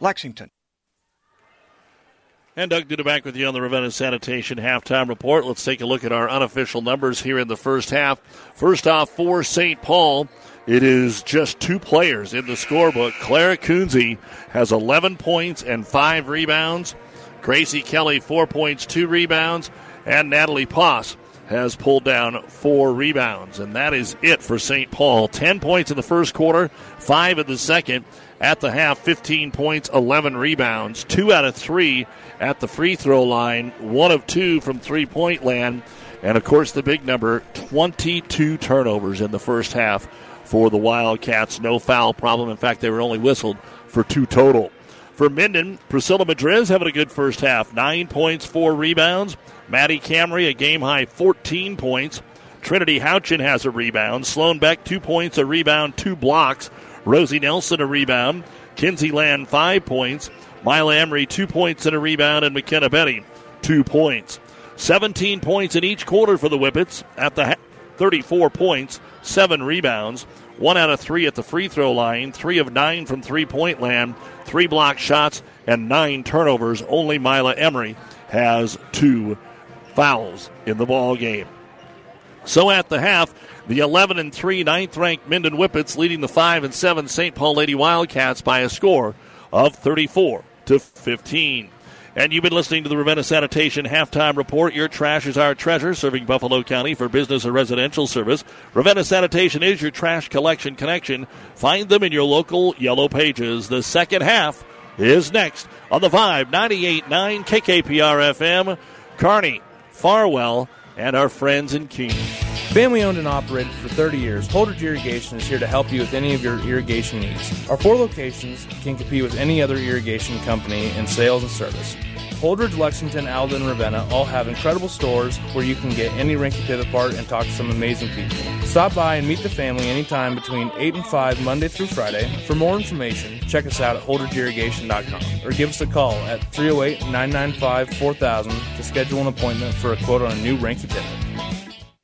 Lexington. And Doug Duda back with you on the Ravenna Sanitation halftime report. Let's take a look at our unofficial numbers here in the first half. First off, for St. Paul, it is just two players in the scorebook. Clara Kunze has 11 points and five rebounds. Gracie Kelly, four points, two rebounds. And Natalie Poss has pulled down four rebounds. And that is it for St. Paul. 10 points in the first quarter, five in the second at the half 15 points, 11 rebounds, two out of three at the free throw line, one of two from three point land. And of course, the big number 22 turnovers in the first half for the Wildcats. No foul problem. In fact, they were only whistled for two total. For Minden, Priscilla Madriz having a good first half. Nine points, four rebounds. Maddie Camry, a game high 14 points. Trinity Houchin has a rebound. Sloan Beck, two points, a rebound, two blocks. Rosie Nelson, a rebound. Kinsey Land, five points. Mila Emery, two points and a rebound. And McKenna Betty, two points. 17 points in each quarter for the Whippets at the 34 points, seven rebounds, one out of three at the free throw line, three of nine from three point land, three block shots, and nine turnovers. Only Mila Emery has two fouls in the ball game. So at the half, the 11 and 3 ninth ranked Minden Whippets leading the 5 and 7 St. Paul Lady Wildcats by a score of 34 to 15. And you've been listening to the Ravenna Sanitation Halftime Report. Your trash is our treasure, serving Buffalo County for business or residential service. Ravenna Sanitation is your trash collection connection. Find them in your local yellow pages. The second half is next on the 598.9 KKPR FM. Kearney, Farwell, and our friends in Keene. Family owned and operated for 30 years, Holdrege Irrigation is here to help you with any of your irrigation needs. Our four locations can compete with any other irrigation company in sales and service. Holdrege, Lexington, Alden, and Ravenna all have incredible stores where you can get any Reinke Pivot part and talk to some amazing people. Stop by and meet the family anytime between 8 and 5 Monday through Friday. For more information, check us out at holdregeirrigation.com or give us a call at 308 995 4000 to schedule an appointment for a quote on a new Reinke Pivot.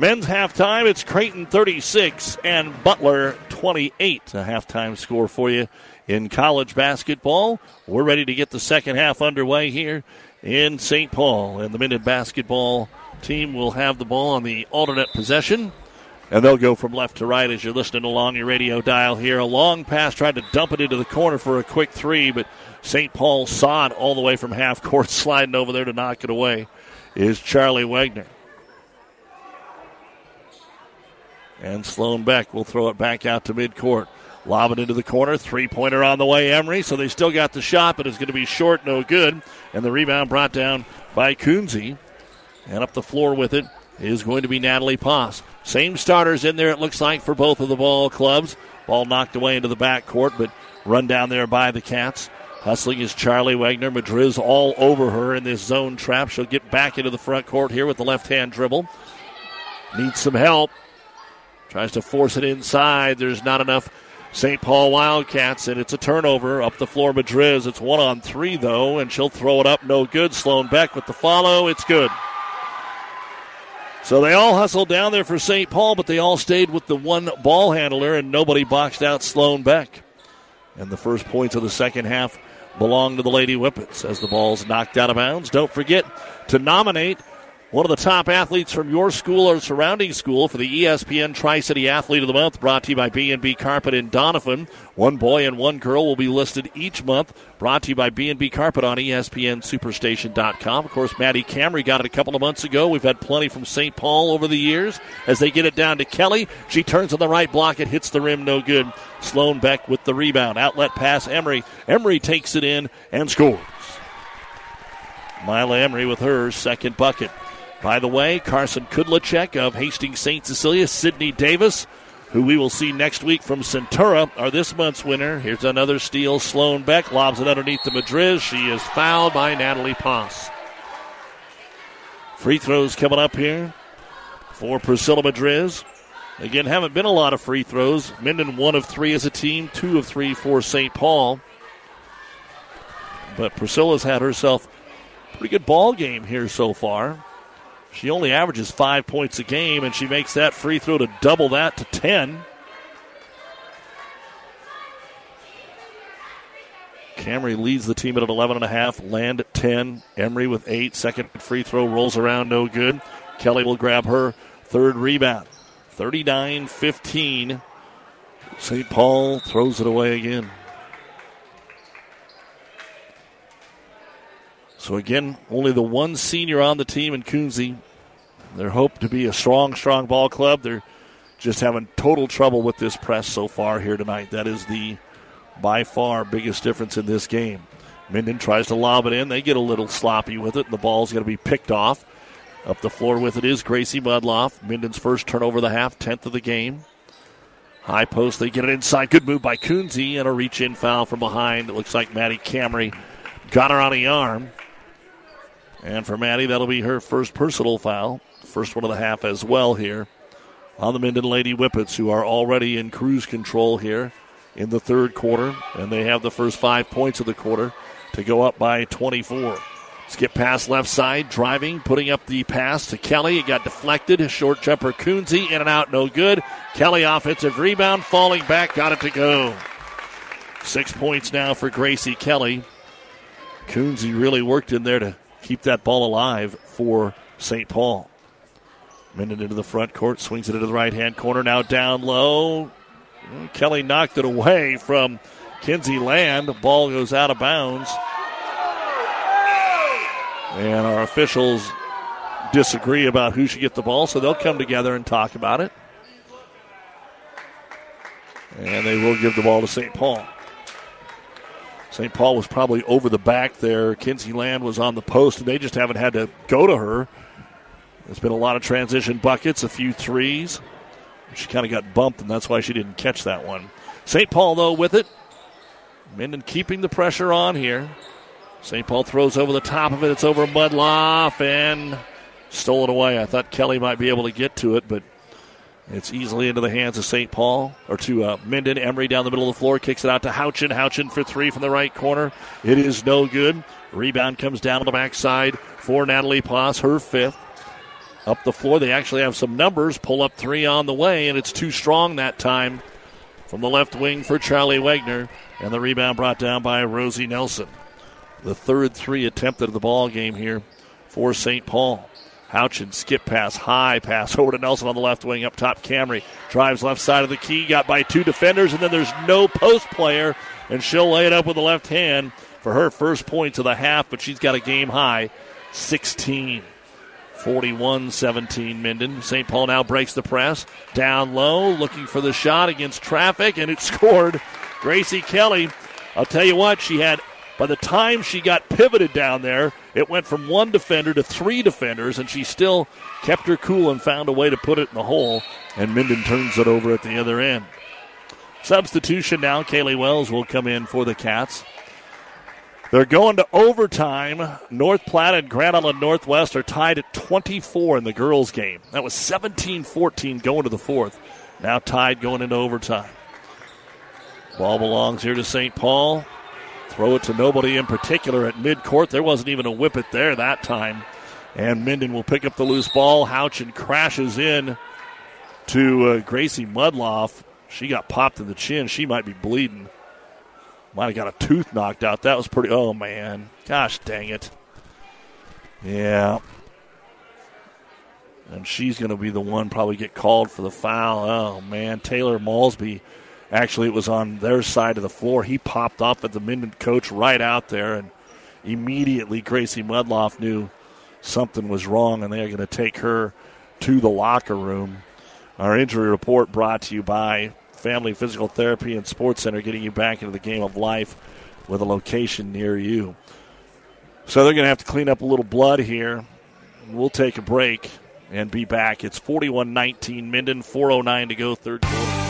Men's halftime, it's Creighton 36 and Butler 28. A halftime score for you in college basketball. We're ready to get the second half underway here in St. Paul. And the Minden basketball team will have the ball on the alternate possession. And they'll go from left to right as you're listening along your radio dial here. A long pass tried to dump it into the corner for a quick three, but St. Paul saw it all the way from half court, <laughs> sliding over there to knock it away. Is Charlie Wagner. And Sloan Beck will throw it back out to midcourt. Lob it into the corner. Three pointer on the way, Emery. So they still got the shot, but it's going to be short, no good. And the rebound brought down by Kunze. And up the floor with it is going to be Natalie Poss. Same starters in there, it looks like, for both of the ball clubs. Ball knocked away into the backcourt, but run down there by the Cats. Hustling is Charlie Wagner. Madriz all over her in this zone trap. She'll get back into the front court here with the left hand dribble. Needs some help. Tries to force it inside. There's not enough St. Paul Wildcats, and it's a turnover up the floor. Madriz. It's one on three, though, and she'll throw it up. No good. Sloan Beck with the follow. It's good. So they all hustled down there for St. Paul, but they all stayed with the one ball handler, and nobody boxed out Sloan Beck. And the first points of the second half belong to the Lady Whippets as the ball's knocked out of bounds. Don't forget to nominate one of the top athletes from your school or surrounding school for the ESPN Tri-City Athlete of the Month, brought to you by B&B Carpet in Doniphan. One boy and one girl will be listed each month, brought to you by B&B Carpet on ESPNSuperstation.com. Of course, Maddie Camry got it a couple of months ago. We've had plenty from St. Paul over the years. As they get it down to Kelly, she turns on the right block. It hits the rim, no good. Sloan Beck with the rebound. Outlet pass, Emery. Emery takes it in and scores. Mila Emery with her second bucket. By the way, Carson Kudlacek of Hastings St. Cecilia, Sydney Davis, who we will see next week from Centura, are this month's winner. Here's another steal. Sloan Beck lobs it underneath the Madriz. She is fouled by Natalie Poss. Free throws coming up here for Priscilla Madriz. Again, haven't been a lot of free throws. Minden one of three as a team, two of three for St. Paul. But Priscilla's had herself a pretty good ball game here so far. She only averages five points a game, and she makes that free throw to double that to 10. Camry leads the team at an 11 and a half. Land at 10. Emery with eight. Second free throw rolls around, no good. Kelly will grab her third rebound. 39 15. St. Paul throws it away again. So again, only the one senior on the team in Kunze They're hoped to be a strong, strong ball club. They're just having total trouble with this press so far here tonight. That is the by far biggest difference in this game. Minden tries to lob it in. They get a little sloppy with it, and the ball's going to be picked off. Up the floor with it is Gracie Mudloff. Minden's first turnover of the half, 10th of the game. High post, they get it inside. Good move by Kunze and a reach in foul from behind. It looks like Maddie Camry got her on the arm. And for Maddie, that'll be her first personal foul. First one of the half as well here on the Minden Lady Whippets, who are already in cruise control here in the third quarter. And they have the first five points of the quarter to go up by 24. Skip pass left side, driving, putting up the pass to Kelly. It got deflected. Short jumper Kunze in and out, no good. Kelly offensive rebound, falling back, got it to go. Six points now for Gracie Kelly. Kunze really worked in there to keep that ball alive for St. Paul. Minden into the front court, swings it into the right hand corner, now down low. Kelly knocked it away from Kinsey Land. The ball goes out of bounds. And our officials disagree about who should get the ball, so they'll come together and talk about it. And they will give the ball to St. Paul. St. Paul was probably over the back there. Kinsey Land was on the post, and they just haven't had to go to her. There's been a lot of transition buckets, a few threes. She kind of got bumped, and that's why she didn't catch that one. St. Paul, though, with it. Minden keeping the pressure on here. St. Paul throws over the top of it. It's over Mudloff and stolen away. I thought Kelly might be able to get to it, but it's easily into the hands of St. Paul or to uh, Minden. Emery down the middle of the floor kicks it out to Houchin. Houchin for three from the right corner. It is no good. Rebound comes down on the backside for Natalie Poss, her fifth. Up the floor, they actually have some numbers. Pull up three on the way, and it's too strong that time from the left wing for Charlie Wagner. And the rebound brought down by Rosie Nelson the third three attempted of the ball game here for St. Paul. Houchin skip pass, high pass over to Nelson on the left wing up top. Camry drives left side of the key, got by two defenders, and then there's no post player, and she'll lay it up with the left hand for her first points of the half, but she's got a game high 16. 41 17 Minden. St. Paul now breaks the press. Down low, looking for the shot against traffic, and it <laughs> scored. Gracie Kelly. I'll tell you what, she had by the time she got pivoted down there, it went from one defender to three defenders, and she still kept her cool and found a way to put it in the hole. And Minden turns it over at the other end. Substitution now. Kaylee Wells will come in for the Cats. They're going to overtime. North Platte and Grand Island Northwest are tied at 24 in the girls' game. That was 17 14 going to the fourth. Now tied going into overtime. Ball belongs here to St. Paul. Throw it to nobody in particular at midcourt. There wasn't even a Whippet there that time. And Minden will pick up the loose ball. Houchin crashes in to uh, Gracie Mudloff. She got popped in the chin. She might be bleeding. Might have got a tooth knocked out. That was pretty. Oh, man. Gosh dang it. Yeah. And she's going to be the one probably get called for the foul. Oh, man. Taylor Malsby Actually, it was on their side of the floor. He popped off at the Minden coach right out there, and immediately Gracie Mudloff knew something was wrong, and they are going to take her to the locker room. Our injury report brought to you by Family Physical Therapy and Sports Center, getting you back into the game of life with a location near you. So they're going to have to clean up a little blood here. We'll take a break and be back. It's 41 19 Minden, 409 to go, third quarter.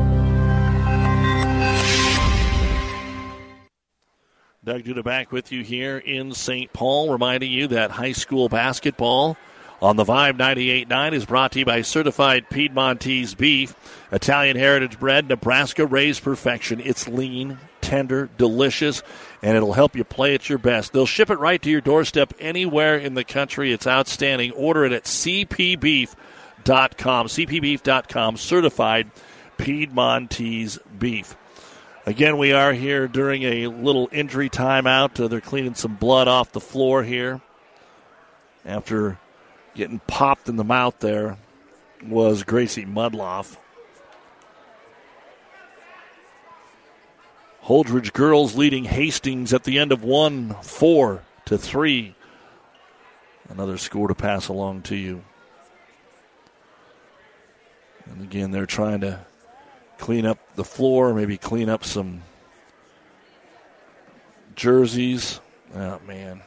Doug Duda back with you here in St. Paul, reminding you that high school basketball on the Vibe 98.9 is brought to you by Certified Piedmontese Beef, Italian Heritage Bread, Nebraska Raised Perfection. It's lean, tender, delicious, and it'll help you play at your best. They'll ship it right to your doorstep anywhere in the country. It's outstanding. Order it at cpbeef.com. cpbeef.com, certified Piedmontese beef. Again, we are here during a little injury timeout. Uh, they're cleaning some blood off the floor here after getting popped in the mouth there was Gracie Mudloff. Holdrege girls leading Hastings at the end of one, four to three. Another score to pass along to you. And again, they're trying to clean up the floor, maybe clean up some jerseys. Oh, man.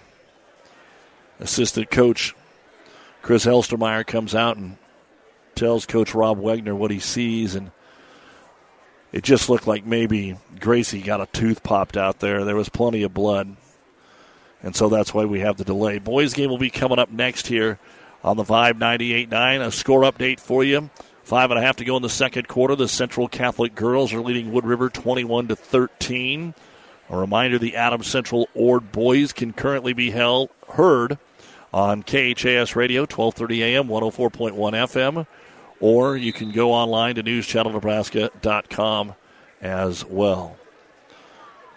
Assistant coach Chris Elstermeyer comes out and tells Coach Rob Wegner what he sees, and it just looked like maybe Gracie got a tooth popped out there. There was plenty of blood. And so that's why we have the delay. Boys game will be coming up next here on the Vibe 98.9. A score update for you. Five and a half to go in the second quarter. The Central Catholic girls are leading Wood River 21 to 13. A reminder: the Adams Central Ord boys can currently be held heard on KHAS Radio, 12:30 a.m., 104.1 FM, or you can go online to newschannelnebraska.com as well.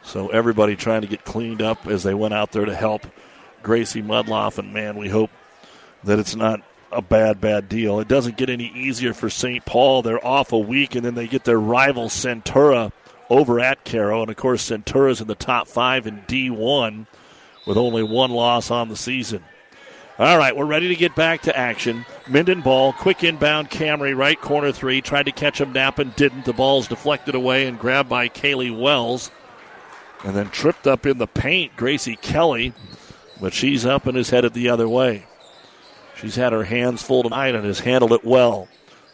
So everybody trying to get cleaned up as they went out there to help Gracie Mudloff, and man, we hope that it's not a bad, bad deal. It doesn't get any easier for St. Paul. They're off a week, and then they get their rival Centura over at Cairo. And of course, Centura's in the top five in D1 with only one loss on the season. All right, we're ready to get back to action. Minden ball, quick inbound, Camry, right corner three. Tried to catch him napping, didn't. The ball's deflected away and grabbed by Kaylee Wells. And then tripped up in the paint, Gracie Kelly. But she's up and is headed the other way. She's had her hands full tonight and has handled it well.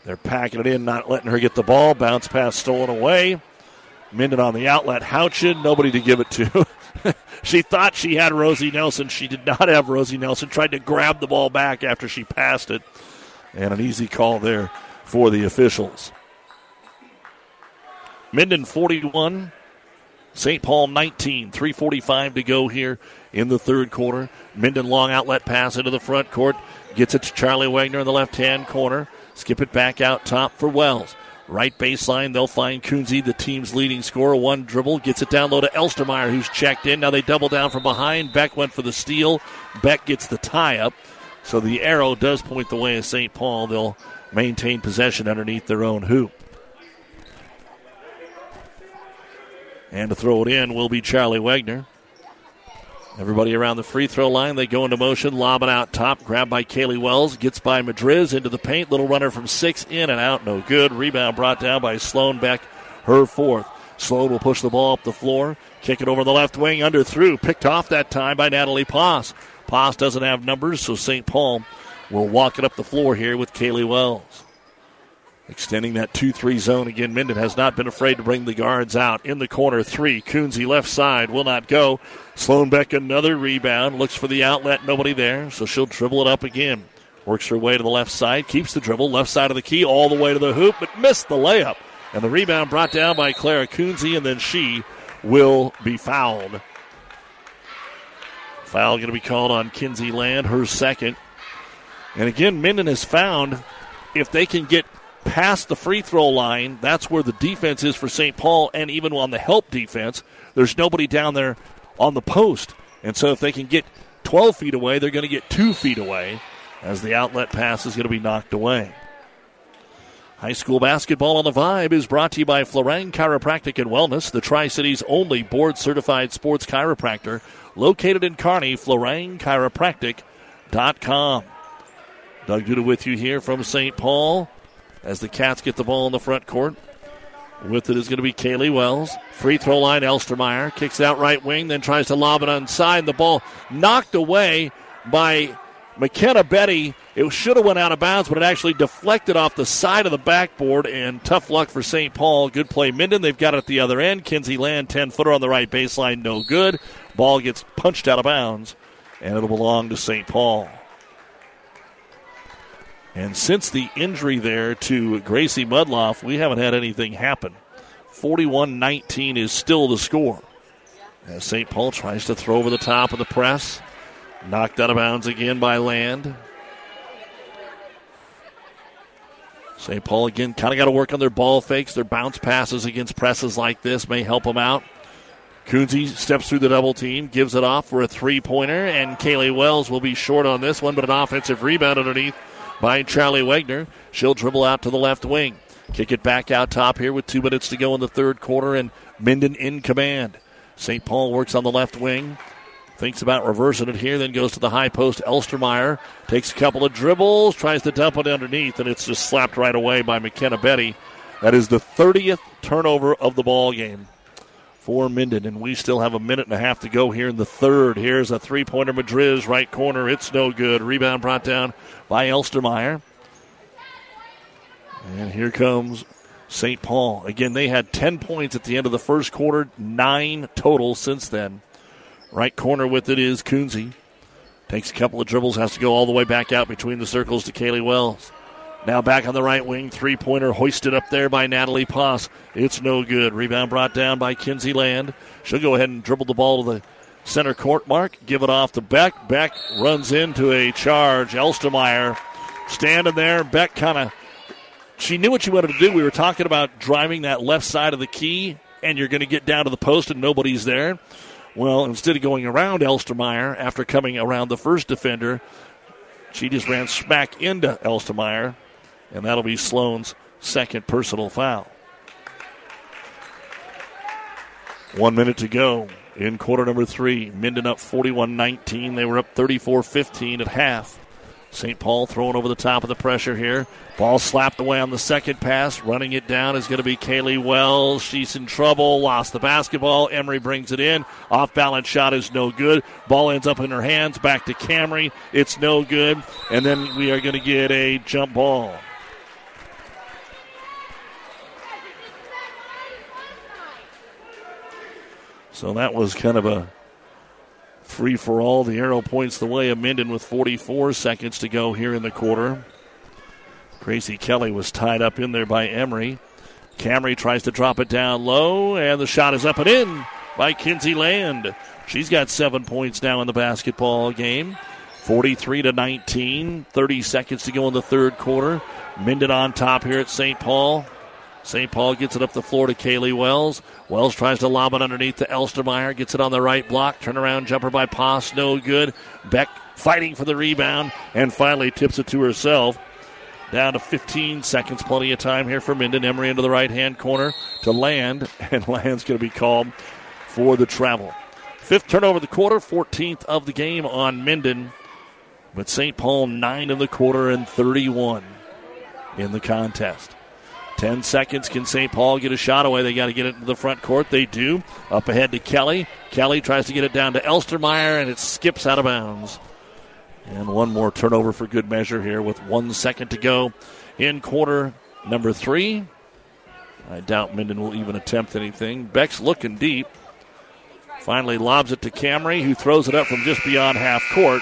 They're packing it in, not letting her get the ball. Bounce pass stolen away. Minden on the outlet. Houchin, nobody to give it to. <laughs> she thought she had Rosie Nelson. She did not have Rosie Nelson. Tried to grab the ball back after she passed it. And an easy call there for the officials. Minden 41, St. Paul 19. 3.45 to go here in the third quarter. Minden long outlet pass into the front court. Gets it to Charlie Wagner in the left hand corner. Skip it back out top for Wells. Right baseline, they'll find Kunze, the team's leading scorer. One dribble, gets it down low to Elstermeyer, who's checked in. Now they double down from behind. Beck went for the steal. Beck gets the tie up. So the arrow does point the way of St. Paul. They'll maintain possession underneath their own hoop. And to throw it in will be Charlie Wagner. Everybody around the free throw line. They go into motion, lob it out top. Grabbed by Kaylee Wells. Gets by Madriz into the paint. Little runner from six in and out. No good. Rebound brought down by Sloan Beck. Her fourth. Sloan will push the ball up the floor. Kick it over the left wing. Under through. Picked off that time by Natalie Poss. Poss doesn't have numbers, so St. Paul will walk it up the floor here with Kaylee Wells. Extending that 2 3 zone again. Minden has not been afraid to bring the guards out. In the corner, three. Kunze left side will not go. Sloan Beck another rebound. Looks for the outlet. Nobody there, so she'll dribble it up again. Works her way to the left side. Keeps the dribble. Left side of the key all the way to the hoop, but missed the layup. And the rebound brought down by Clara Kunze, and then she will be fouled. Foul going to be called on Kinsey Land, her second. And again, Minden has found if they can get past the free throw line, that's where the defense is for St. Paul, and even on the help defense, there's nobody down there on the post. And so if they can get 12 feet away, they're going to get two feet away as the outlet pass is going to be knocked away. High school basketball on the Vibe is brought to you by Florang Chiropractic and Wellness, the Tri Cities only board certified sports chiropractor, located in Kearney, FlorangChiropractic.com. Doug Duda with you here from St. Paul as the Cats get the ball in the front court. With it is going to be Kaylee Wells. Free throw line, Elstermeyer. Kicks it out right wing, then tries to lob it onside. The ball knocked away by McKenna Betty It should have went out of bounds, but it actually deflected off the side of the backboard. And tough luck for St. Paul. Good play, Minden. They've got it at the other end. Kinsey Land, 10 footer on the right baseline, no good. Ball gets punched out of bounds, and it'll belong to St. Paul. And since the injury there to Gracie Mudloff, we haven't had anything happen. 41 19 is still the score. As St. Paul tries to throw over the top of the press. Knocked out of bounds again by Land. St. Paul again kind of got to work on their ball fakes. Their bounce passes against presses like this may help them out. Kunze steps through the double team, gives it off for a three pointer, and Kaylee Wells will be short on this one, but an offensive rebound underneath by Charlie Wagner. She'll dribble out to the left wing. Kick it back out top here with two minutes to go in the third quarter, and Minden in command. St. Paul works on the left wing. Thinks about reversing it here, then goes to the high post. Elstermeyer takes a couple of dribbles, tries to dump it underneath, and it's just slapped right away by McKenna Betty. That is the 30th turnover of the ball game for Minden, and we still have a minute and a half to go here in the third. Here's a three-pointer Madriz, right corner. It's no good. Rebound brought down by Elstermeyer. And here comes St. Paul. Again, they had 10 points at the end of the first quarter, nine total since then. Right corner with it is Kunze. Takes a couple of dribbles, has to go all the way back out between the circles to Kaylee Wells. Now back on the right wing, three pointer hoisted up there by Natalie Poss. It's no good. Rebound brought down by Kinsey Land. She'll go ahead and dribble the ball to the center court mark, give it off to Beck. Beck runs into a charge. Elstermeyer standing there. Beck kind of, she knew what she wanted to do. We were talking about driving that left side of the key, and you're going to get down to the post and nobody's there. Well, instead of going around Elstermeyer after coming around the first defender, she just ran smack into Elstermeyer, and that'll be Sloan's second personal foul. One minute to go in quarter number three. Minden up 41 19. They were up 34 15 at half. St. Paul throwing over the top of the pressure here. Ball slapped away on the second pass. Running it down is going to be Kaylee Wells. She's in trouble. Lost the basketball. Emery brings it in. Off balance shot is no good. Ball ends up in her hands. Back to Camry. It's no good. And then we are going to get a jump ball. So that was kind of a free for all. The arrow points the way of Minden with 44 seconds to go here in the quarter. Gracie Kelly was tied up in there by Emery. Camry tries to drop it down low, and the shot is up and in by Kinsey Land. She's got seven points now in the basketball game. 43 to 19. 30 seconds to go in the third quarter. Minden on top here at St. Paul. St. Paul gets it up the floor to Kaylee Wells. Wells tries to lob it underneath to Elstermeyer. Gets it on the right block. Turnaround jumper by Poss. No good. Beck fighting for the rebound and finally tips it to herself. Down to 15 seconds. Plenty of time here for Minden. Emery into the right hand corner to Land. <laughs> And Land's going to be called for the travel. Fifth turnover of the quarter. 14th of the game on Minden. But St. Paul 9 in the quarter and 31 in the contest. 10 seconds. Can St. Paul get a shot away? They got to get it into the front court. They do. Up ahead to Kelly. Kelly tries to get it down to Elstermeyer, and it skips out of bounds. And one more turnover for good measure here with one second to go in quarter number three. I doubt Minden will even attempt anything. Beck's looking deep. Finally lobs it to Camry, who throws it up from just beyond half court.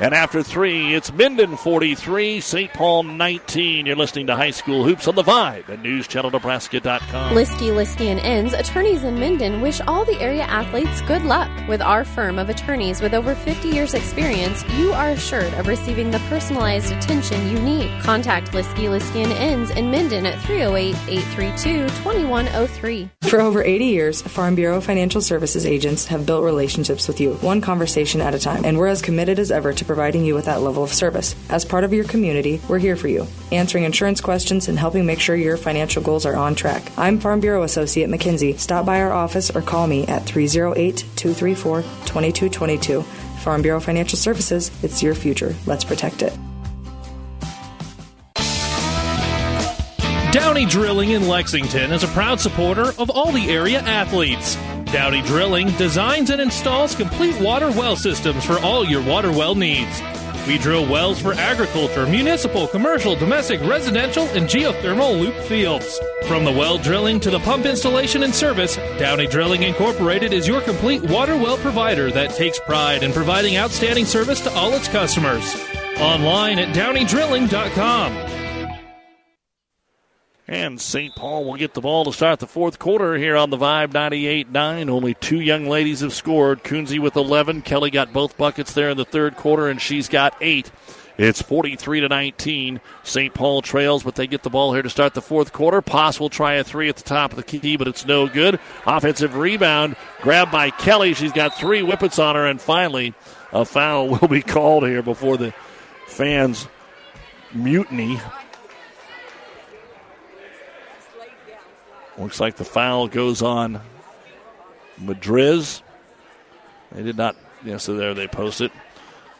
And after three, it's Minden 43, St. Paul 19. You're listening to High School Hoops on the Vibe at NewsChannelNebraska.com. Liskey, Liskey and Inns, attorneys in Minden, wish all the area athletes good luck. With our firm of attorneys with over 50 years' experience, you are assured of receiving the personalized attention you need. Contact Liskey, Liskey and Inns in Minden at 308 832 2103. For over 80 years, Farm Bureau Financial Services agents have built relationships with you, one conversation at a time, and we're as committed as ever to providing you with that level of service. As part of your community, we're here for you, answering insurance questions and helping make sure your financial goals are on track. I'm Farm Bureau Associate McKinsey. Stop by our office or call me at 308 234 2222. Farm Bureau Financial Services, it's your future. Let's protect it. Downey Drilling in Lexington is a proud supporter of all the area athletes. Downey Drilling designs and installs complete water well systems for all your water well needs. We drill wells for agriculture, municipal, commercial, domestic, residential, and geothermal loop fields. From the well drilling to the pump installation and service, Downey Drilling Incorporated is your complete water well provider that takes pride in providing outstanding service to all its customers. Online at downeydrilling.com. And St. Paul will get the ball to start the fourth quarter here on the Vibe 98 9. Only two young ladies have scored. Kunze with 11. Kelly got both buckets there in the third quarter, and she's got eight. It's 43 to 19. St. Paul trails, but they get the ball here to start the fourth quarter. Poss will try a three at the top of the key, but it's no good. Offensive rebound grabbed by Kelly. She's got three whippets on her, and finally, a foul <laughs> will be called here before the fans mutiny. Looks like the foul goes on Madriz. They did not, yeah, so there they post it.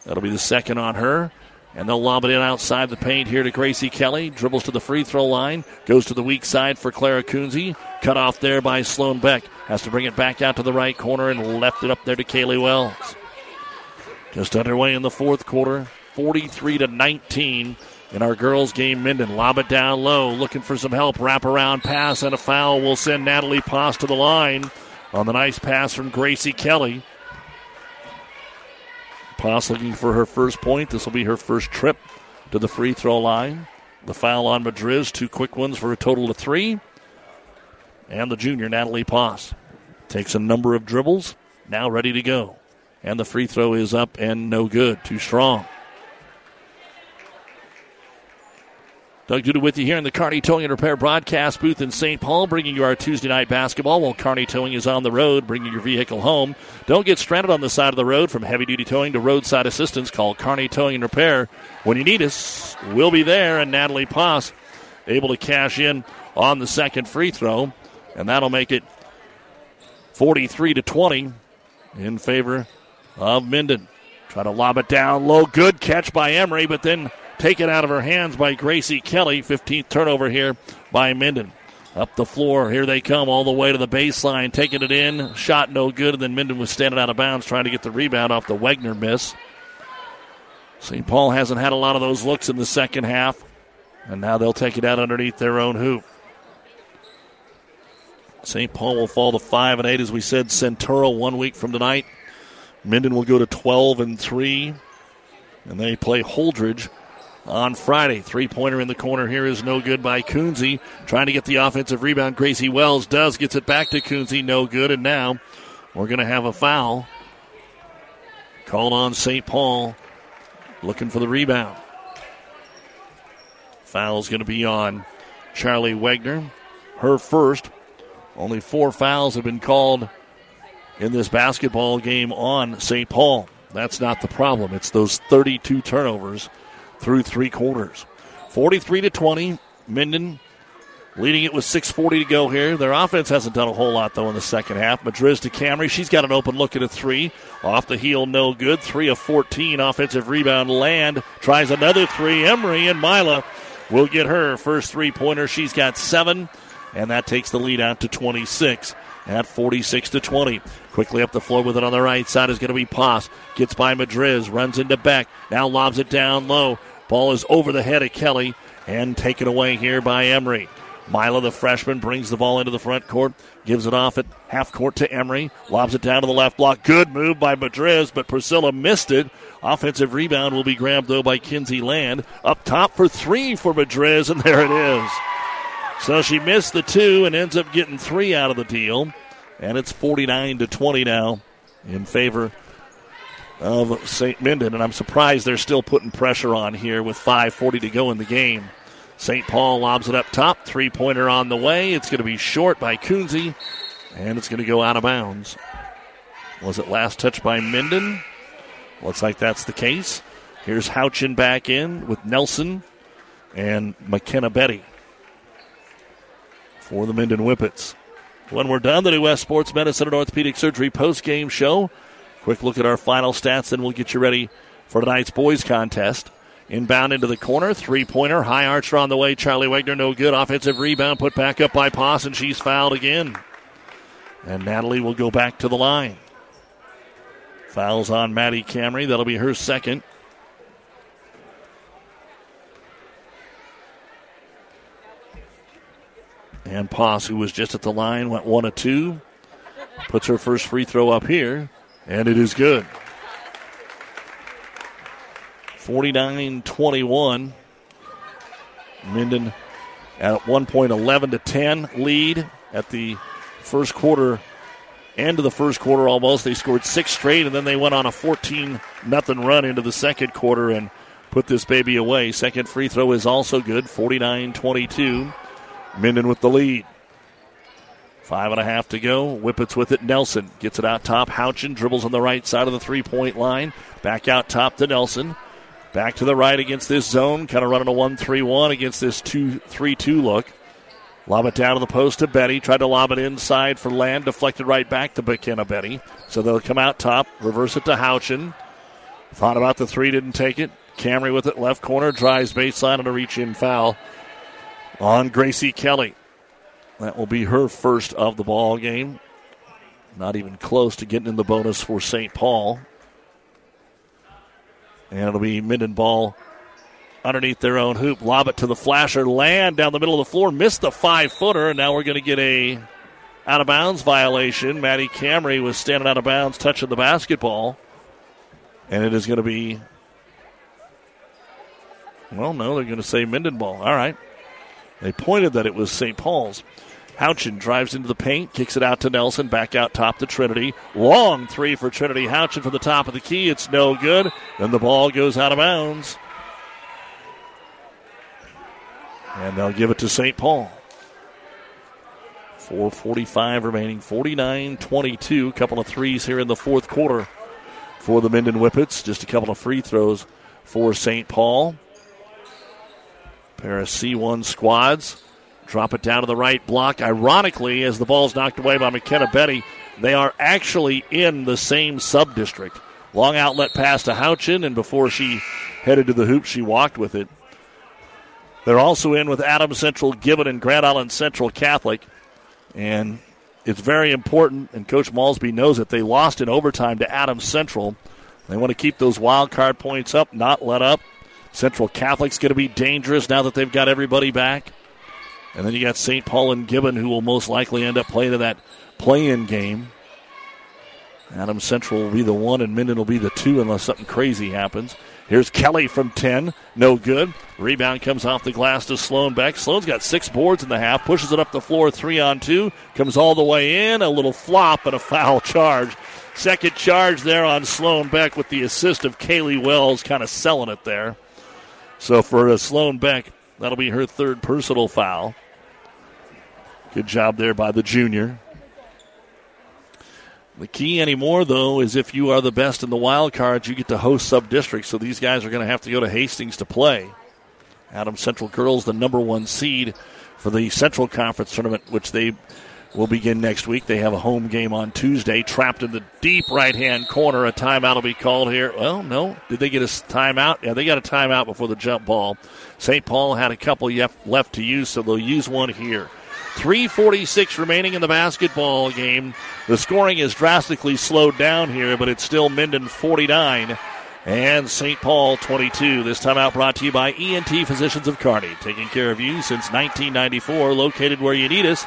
That'll be the second on her. And they'll lob it in outside the paint here to Gracie Kelly. Dribbles to the free throw line. Goes to the weak side for Clara Kunze. Cut off there by Sloan Beck. Has to bring it back out to the right corner and left it up there to Kaylee Wells. Just underway in the fourth quarter. 43 to 19 in our girls game. Minden lob it down low, looking for some help. Wrap around pass and a foul will send Natalie Poss to the line on the nice pass from Gracie Kelly. Poss looking for her first point. This will be her first trip to the free throw line. The foul on Madriz, two quick ones for a total of three. And the junior, Natalie Poss, takes a number of dribbles, now ready to go. And the free throw is up and no good, too strong. Doug Duda with you here in the Kearney Towing and Repair broadcast booth in St. Paul, bringing you our Tuesday night basketball while Kearney Towing is on the road, bringing your vehicle home. Don't get stranded on the side of the road from heavy duty towing to roadside assistance. Call Kearney Towing and Repair. When you need us, we'll be there. And Natalie Poss able to cash in on the second free throw, and that'll make it 43 to 20 in favor of Minden. Try to lob it down low. Good catch by Emery, but then taken out of her hands by Gracie Kelly. 15th turnover here by Minden. Up the floor, here they come all the way to the baseline, taking it in. Shot no good, and then Minden was standing out of bounds trying to get the rebound off the Wegner miss. St. Paul hasn't had a lot of those looks in the second half, and now they'll take it out underneath their own hoop. St. Paul will fall to five and eight, as we said. Centura one week from tonight. Minden will go to twelve and three, and they play Holdrege on Friday. Three pointer in the corner here is no good by Kunze. Trying to get the offensive rebound. Gracie Wells does, gets it back to Kunze. No good. And now we're going to have a foul called on St. Paul looking for the rebound. Foul's going to be on Charlie Wegner. Her first. Only four fouls have been called in this basketball game on St. Paul. That's not the problem. It's those 32 turnovers through three quarters. 43 to 20. Minden leading it with 6.40 to go here. Their offense hasn't done a whole lot, though, in the second half. Madriz to Camry. She's got an open look at a three. Off the heel, no good. Three of 14. Offensive rebound. Land tries another three. Emery and Mila will get her first three pointer. She's got seven, and that takes the lead out to 26 at 46 to 20. Quickly up the floor with it on the right side is going to be Poss. Gets by Madriz, runs into Beck. Now lobs it down low. Ball is over the head of Kelly and taken away here by Emery. Mila, the freshman, brings the ball into the front court, gives it off at half court to Emery, lobs it down to the left block. Good move by Madriz, but Priscilla missed it. Offensive rebound will be grabbed, though, by Kinsey Land. Up top for three for Madriz, and there it is. So she missed the two and ends up getting three out of the deal. And it's 49 to 20 now in favor of St. Minden. And I'm surprised they're still putting pressure on here with 5.40 to go in the game. St. Paul lobs it up top. Three pointer on the way. It's going to be short by Kunze, and it's going to go out of bounds. Was it last touch by Minden? Looks like that's the case. Here's Houchin back in with Nelson and McKenna Betty for the Minden Whippets. When we're done, the New West Sports Medicine and Orthopedic Surgery post game show. Quick look at our final stats, then we'll get you ready for tonight's boys contest. Inbound into the corner, three pointer, high archer on the way. Charlie Wagner, no good. Offensive rebound put back up by Poss, and she's fouled again. And Natalie will go back to the line. Fouls on Maddie Camry. That'll be her second. And Poss, who was just at the line, went one of two. Puts her first free throw up here, and it is good. 49 21. Minden at one point 11 to 10 lead at the first quarter end of the first quarter almost they scored six straight and then they went on a 14 nothing run into the second quarter and put this baby away second free throw is also good 49-22 minden with the lead five and a half to go whippets with it nelson gets it out top houchin dribbles on the right side of the three point line back out top to nelson Back to the right against this zone, kind of running a 1 3 1 against this 2 3 2 look. Lob it down to the post to Betty. Tried to lob it inside for Land. Deflected right back to McKenna Betty. So they'll come out top, reverse it to Houchin. Thought about the three, didn't take it. Camry with it, left corner, drives baseline and a reach in foul on Gracie Kelly. That will be her first of the ball game. Not even close to getting in the bonus for St. Paul. And it'll be Minden ball underneath their own hoop. Lob it to the flasher. Land down the middle of the floor. Missed the five footer. And now we're going to get a out of bounds violation. Maddie Camry was standing out of bounds, touching the basketball. And it is going to be. Well, no, they're going to say Minden ball. All right. They pointed that it was St. Paul's. Houchin drives into the paint, kicks it out to Nelson, back out top to Trinity. Long three for Trinity. Houchin from the top of the key. It's no good. Then the ball goes out of bounds. And they'll give it to St. Paul. 4.45 remaining, 49 22. Couple of threes here in the fourth quarter for the Minden Whippets. Just a couple of free throws for St. Paul. Pair of C1 squads. Drop it down to the right block. Ironically, as the ball's knocked away by McKenna Betty, they are actually in the same sub district. Long outlet pass to Houchin, and before she headed to the hoop, she walked with it. They're also in with Adams Central Gibbon and Grand Island Central Catholic. And it's very important, and Coach Malsby knows it. They lost in overtime to Adams Central. They want to keep those wild card points up, not let up. Central Catholic's going to be dangerous now that they've got everybody back. And then you got St. Paul and Gibbon, who will most likely end up playing in that play in game. Adam Central will be the one, and Minden will be the two unless something crazy happens. Here's Kelly from 10. No good. Rebound comes off the glass to Sloan Beck. Sloan's got six boards in the half, pushes it up the floor, three on two, comes all the way in. A little flop and a foul <laughs> charge. Second charge there on Sloan Beck with the assist of Kaylee Wells, kind of selling it there. So for Sloan Beck, that'll be her third personal foul. Good job there by the junior. The key anymore, though, is if you are the best in the wild cards, you get to host sub districts. So these guys are going to have to go to Hastings to play. Adam Central Girls, the number one seed for the Central Conference tournament, which they will begin next week. They have a home game on Tuesday. Trapped in the deep right hand corner. A timeout will be called here. Well, no. Did they get a timeout? Yeah, they got a timeout before the jump ball. St. Paul had a couple left to use, so they'll use one here. 346 remaining in the basketball game. The scoring is drastically slowed down here, but it's still Minden 49 and St. Paul 22. This time out brought to you by ENT Physicians of Kearney, taking care of you since 1994, located where you need us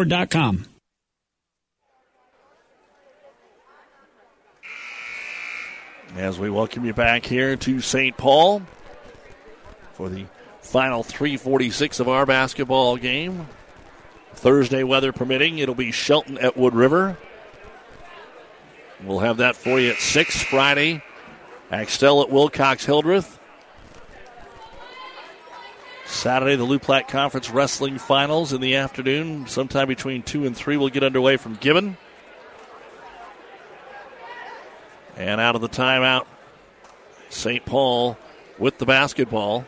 Ford.com. As we welcome you back here to St. Paul for the final 346 of our basketball game. Thursday weather permitting, it'll be Shelton at Wood River. We'll have that for you at 6 Friday. Axtell at Wilcox Hildreth. Saturday, the Loup Platte Conference Wrestling Finals in the afternoon. Sometime between 2 and 3 will get underway from Gibbon. And out of the timeout, St. Paul with the basketball.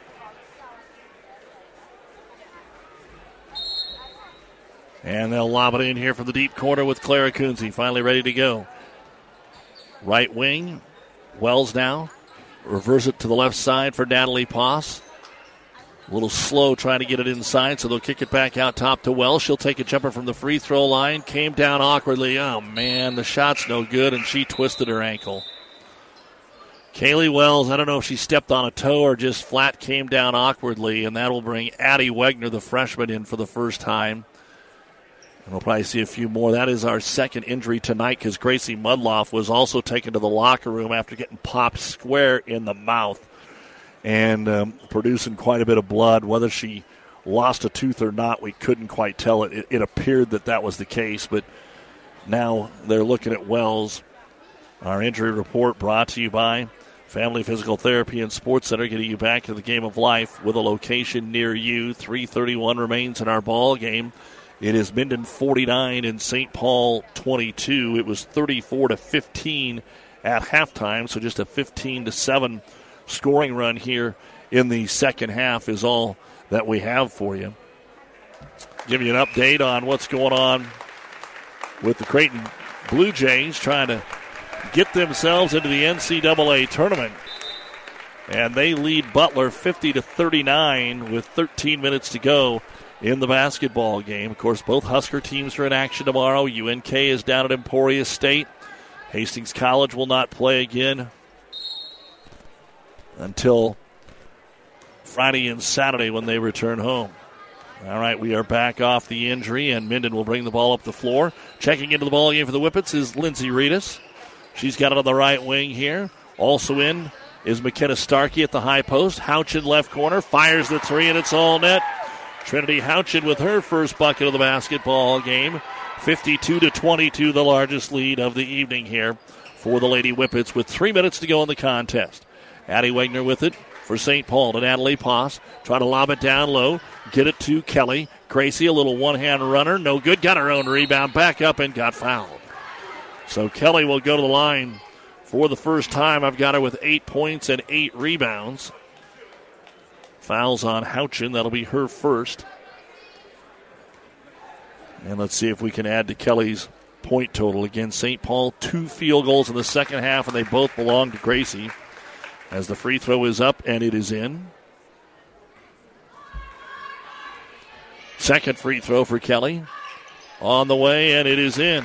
And they'll lob it in here from the deep corner with Clara Kunze finally ready to go. Right wing, Wells now. Reverse it to the left side for Natalie Poss. A little slow trying to get it inside, so they'll kick it back out top to Wells. She'll take a jumper from the free throw line. Came down awkwardly. Oh, man, the shot's no good, and she twisted her ankle. Kaylee Wells, I don't know if she stepped on a toe or just flat came down awkwardly, and that'll bring Addie Wegner, the freshman, in for the first time. And we'll probably see a few more. That is our second injury tonight because Gracie Mudloff was also taken to the locker room after getting popped square in the mouth and um, producing quite a bit of blood. Whether she lost a tooth or not, we couldn't quite tell it. it. It appeared that that was the case, but now they're looking at Wells. Our injury report brought to you by Family Physical Therapy and Sports Center, getting you back to the game of life with a location near you. 331 remains in our ball game. It is Minden 49 and St. Paul 22. It was 34 to 15 at halftime, so just a 15 to 7 scoring run here in the second half is all that we have for you. Give you an update on what's going on with the Creighton Blue Jays trying to get themselves into the NCAA tournament. And they lead Butler 50 to 39 with 13 minutes to go in the basketball game. Of course, both Husker teams are in action tomorrow. UNK is down at Emporia State. Hastings College will not play again until Friday and Saturday when they return home. All right, we are back off the injury, and Minden will bring the ball up the floor. Checking into the ball game for the Whippets is Lindsay Reedus. She's got it on the right wing here. Also in is McKenna Starkey at the high post. Houchin left corner fires the three, and it's all net. Trinity Houchin with her first bucket of the basketball game. 52 to 22, the largest lead of the evening here for the Lady Whippets with three minutes to go in the contest. Addie Wagner with it for St. Paul to Natalie Poss. Try to lob it down low. Get it to Kelly. Gracie, a little one hand runner. No good. Got her own rebound. Back up and got fouled. So Kelly will go to the line for the first time. I've got her with eight points and eight rebounds. Fouls on Houchin. That'll be her first. And let's see if we can add to Kelly's point total. Again, St. Paul, two field goals in the second half, and they both belong to Gracie as the free throw is up and it is in. Second free throw for Kelly on the way and it is in.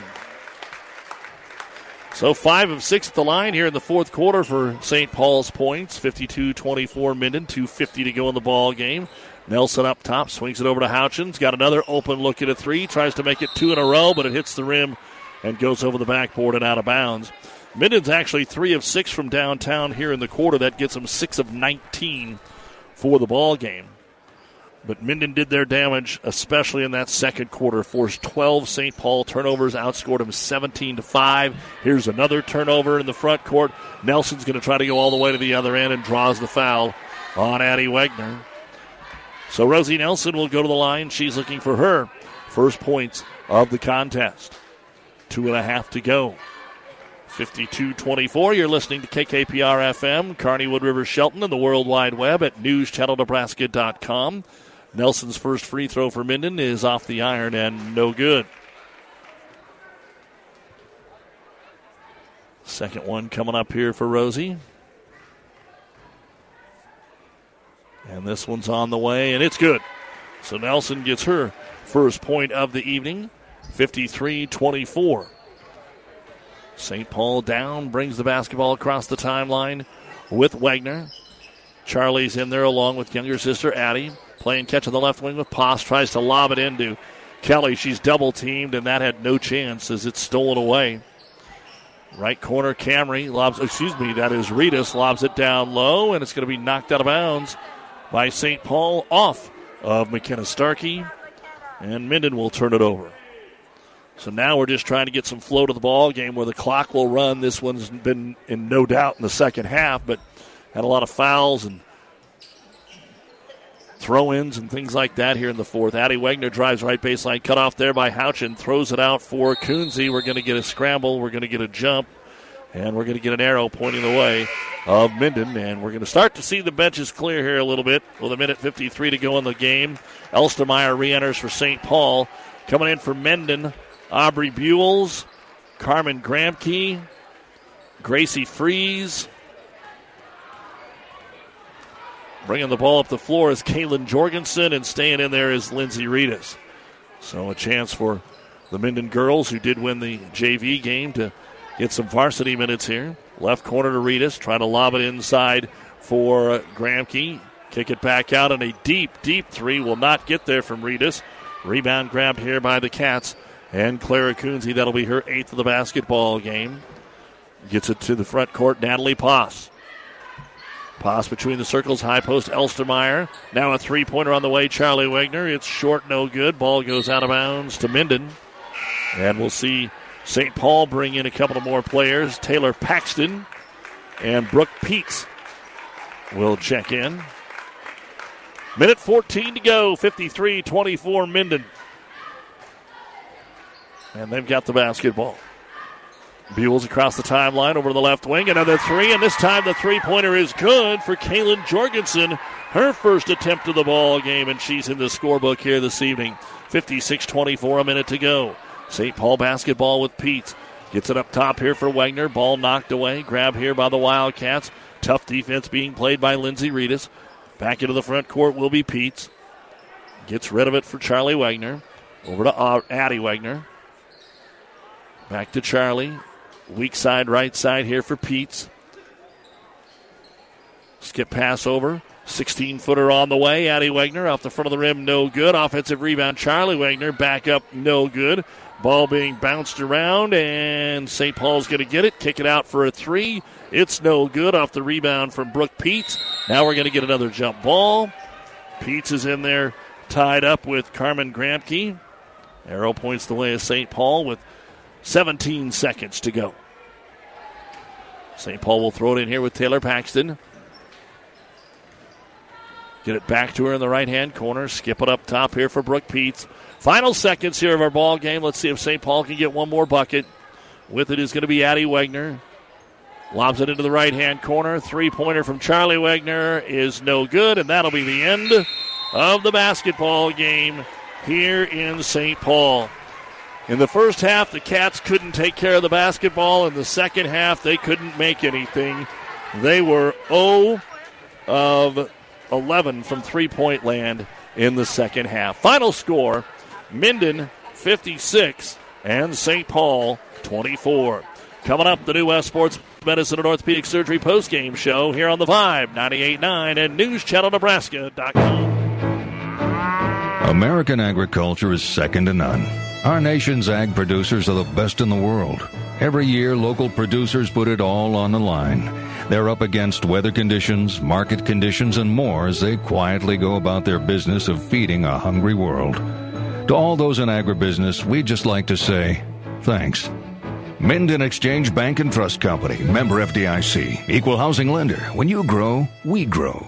So five of six at the line here in the fourth quarter for St. Paul's points. 52-24 Minden, 250 to go in the ball game. Nelson up top, swings it over to Houchins. Got another open look at a three. Tries to make it two in a row, but it hits the rim and goes over the backboard and out of bounds. Minden's actually three of six from downtown here in the quarter. That gets them six of 19 for the ball game. But Minden did their damage, especially in that second quarter. Forced 12 St. Paul turnovers, outscored them 17 to 5. Here's another turnover in the front court. Nelson's going to try to go all the way to the other end and draws the foul on Addie Wegner. So Rosie Nelson will go to the line. She's looking for her first points of the contest. Two and a half to go. 52 24. You're listening to KKPR FM, Kearney Wood River Shelton, and the World Wide Web at newschannelnebraska.com. Nelson's first free throw for Minden is off the iron and no good. Second one coming up here for Rosie. And this one's on the way, and it's good. So Nelson gets her first point of the evening, 53 24. St. Paul down, brings the basketball across the timeline with Wagner. Charlie's in there along with younger sister Addie. Playing catch on the left wing with Poss. Tries to lob it into Kelly. She's double teamed, and that had no chance as it's stolen away. Right corner, Camry lobs, excuse me, that is Reedus, lobs it down low, and it's going to be knocked out of bounds by St. Paul off of McKenna Starkey, and Minden will turn it over. So now we're just trying to get some flow to the ball game where the clock will run. This one's been in no doubt in the second half, but had a lot of fouls and throw ins and things like that here in the fourth. Addie Wegner drives right baseline, cut off there by Houchin, throws it out for Kunze. We're going to get a scramble, we're going to get a jump, and we're going to get an arrow pointing the way of Minden. And we're going to start to see the benches clear here a little bit with a minute 53 to go in the game. Elstermeyer re enters for St. Paul. Coming in for Minden, Aubrey Buells, Carmen Gramke, Gracie Freeze. Bringing the ball up the floor is Kaylin Jorgensen, and staying in there is Lindsay Ritas. So a chance for the Minden girls, who did win the JV game, to get some varsity minutes here. Left corner to Ritas, trying to lob it inside for uh, Gramke. Kick it back out, and a deep, deep three will not get there from Ritas. Rebound grabbed here by the Cats. And Clara Kunze, that'll be her eighth of the basketball game. Gets it to the front court, Natalie Poss. Poss between the circles, high post, Elstermeyer. Now a three pointer on the way, Charlie Wagner. It's short, no good. Ball goes out of bounds to Minden. And we'll see St. Paul bring in a couple of more players. Taylor Paxton and Brooke Peets will check in. Minute 14 to go, 53 24 Minden. And they've got the basketball. Buells across the timeline over to the left wing. Another three, and this time the three pointer is good for Kaylin Jorgensen. Her first attempt of the ball game, and she's in the scorebook here this evening. 56 24, a minute to go. St. Paul basketball with Pete. Gets it up top here for Wagner. Ball knocked away. Grab here by the Wildcats. Tough defense being played by Lindsay Reedus. Back into the front court will be Peets. Gets rid of it for Charlie Wagner. Over to Addie Wagner. Back to Charlie. Weak side, right side here for Peets. Skip pass over. 16 footer on the way. Addie Wagner off the front of the rim, no good. Offensive rebound, Charlie Wagner back up, no good. Ball being bounced around, and St. Paul's going to get it. Kick it out for a three. It's no good off the rebound from Brooke Peets. Now we're going to get another jump ball. Peets is in there tied up with Carmen Gramke. Arrow points the way of St. Paul with 17 seconds to go. St. Paul will throw it in here with Taylor Paxton. Get it back to her in the right hand corner. Skip it up top here for Brooke Peets. Final seconds here of our ball game. Let's see if St. Paul can get one more bucket. With it is going to be Addie Wagner. Lobs it into the right hand corner. Three pointer from Charlie Wagner is no good, and that'll be the end of the basketball game here in St. Paul. In the first half, the Cats couldn't take care of the basketball. In the second half, they couldn't make anything. They were 0 of 11 from three point land in the second half. Final score Minden 56 and St. Paul 24. Coming up, the New West Sports Medicine and Orthopedic Surgery postgame show here on the Vibe 98.9 and NewsChannelNebraska.com. American agriculture is second to none. Our nation's ag producers are the best in the world. Every year, local producers put it all on the line. They're up against weather conditions, market conditions, and more as they quietly go about their business of feeding a hungry world. To all those in agribusiness, we'd just like to say thanks. Minden Exchange Bank and Trust Company, member FDIC, equal housing lender. When you grow, we grow.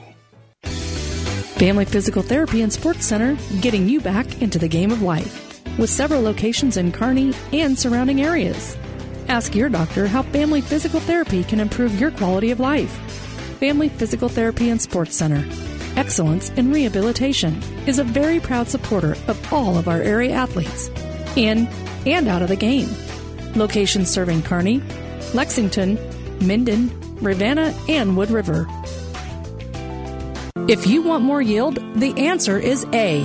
Family Physical Therapy and Sports Center, getting you back into the game of life. With several locations in Kearney and surrounding areas. Ask your doctor how family physical therapy can improve your quality of life. Family Physical Therapy and Sports Center. Excellence in Rehabilitation is a very proud supporter of all of our area athletes, in and out of the game. Locations serving Kearney, Lexington, Minden, Ravenna, and Wood River. If you want more yield, the answer is A.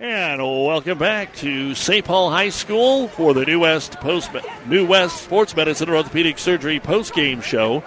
And welcome back to St. Paul High School for the New West Post New West Sports Medicine Orthopedic Surgery post-game show.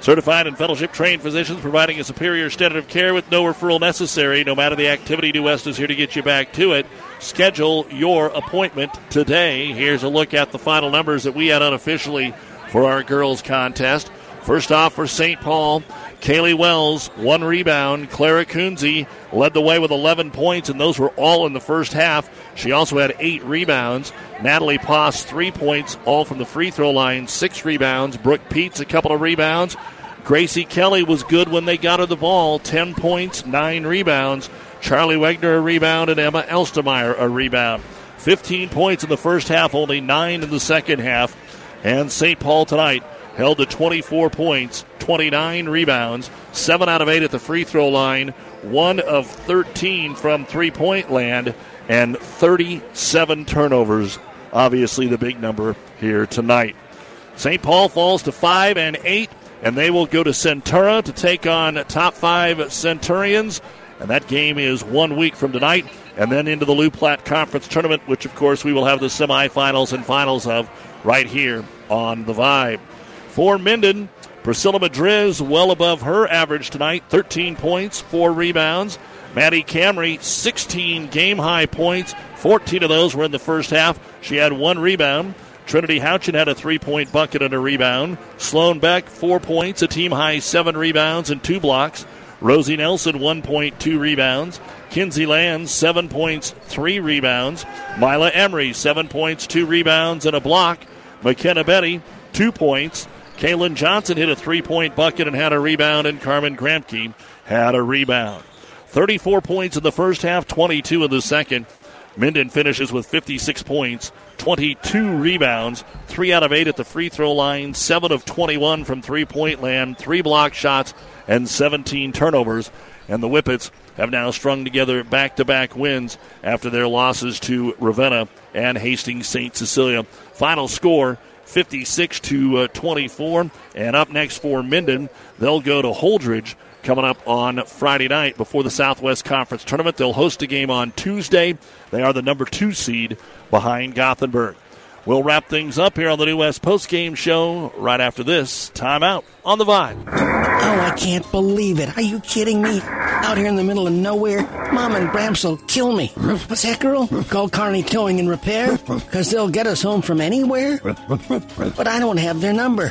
Certified and fellowship trained physicians providing a superior standard of care with no referral necessary. No matter the activity, New West is here to get you back to it. Schedule your appointment today. Here's a look at the final numbers that we had unofficially for our girls contest. First off, for St. Paul, Kaylee Wells, one rebound. Clara Kunze led the way with 11 points, and those were all in the first half. She also had eight rebounds. Natalie Poss, three points, all from the free throw line, six rebounds. Brooke Peets, a couple of rebounds. Gracie Kelly was good when they got her the ball, 10 points, nine rebounds. Charlie Wegner, a rebound, and Emma Elstemeyer, a rebound. 15 points in the first half, only nine in the second half. And St. Paul tonight held to 24 points, 29 rebounds, 7 out of 8 at the free throw line, 1 of 13 from three point land, and 37 turnovers. Obviously, the big number here tonight. St. Paul falls to 5 and 8, and they will go to Centura to take on top 5 Centurions. And that game is one week from tonight, and then into the Loup Platte Conference Tournament, which, of course, we will have the semifinals and finals of right here on the Vibe. For Minden, Priscilla Madriz well above her average tonight 13 points, 4 rebounds. Maddie Camry, 16 game high points. 14 of those were in the first half. She had one rebound. Trinity Houchin had a three point bucket and a rebound. Sloan Beck, four points, a team high seven rebounds and two blocks. Rosie Nelson, one point, two rebounds. Kinsey Land, seven points, three rebounds. Mila Emery, seven points, two rebounds, and a block. McKenna Betty, two points. Kaylin Johnson hit a three point bucket and had a rebound, and Carmen Gramke had a rebound. 34 points in the first half, 22 in the second. Minden finishes with 56 points, 22 rebounds, 3 out of 8 at the free throw line, 7 of 21 from three point land, 3 block shots, and 17 turnovers. And the Whippets have now strung together back to back wins after their losses to Ravenna and Hastings St. Cecilia. Final score 56 to uh, 24. And up next for Minden, they'll go to Holdrege coming up on Friday night before the Southwest Conference Tournament. They'll host a game on Tuesday. They are the number two seed behind Gothenburg. We'll wrap things up here on the New West Post Game Show right after this timeout on the Vibe. Oh, I can't believe it. Are you kidding me? Out here in the middle of nowhere, Mom and Gramps will kill me. What's that, girl? Call Kearney Towing and Repair? Because they'll get us home from anywhere? But I don't have their number.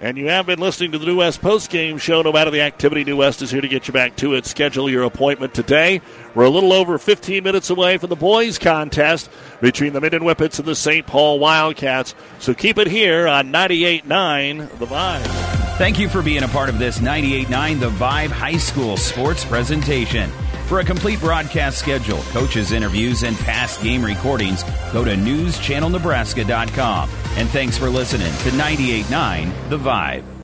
And you have been listening to the New West Post Game Show. No matter the activity, New West is here to get you back to it. Schedule your appointment today. We're a little over 15 minutes away from the boys' contest between the Minden Whippets and the St. Paul Wildcats. So keep it here on 98.9 The Vibe. Thank you for being a part of this 98.9 The Vibe High School sports presentation. For a complete broadcast schedule, coaches' interviews, and past game recordings, go to newschannelnebraska.com. And thanks for listening to 98.9 The Vibe.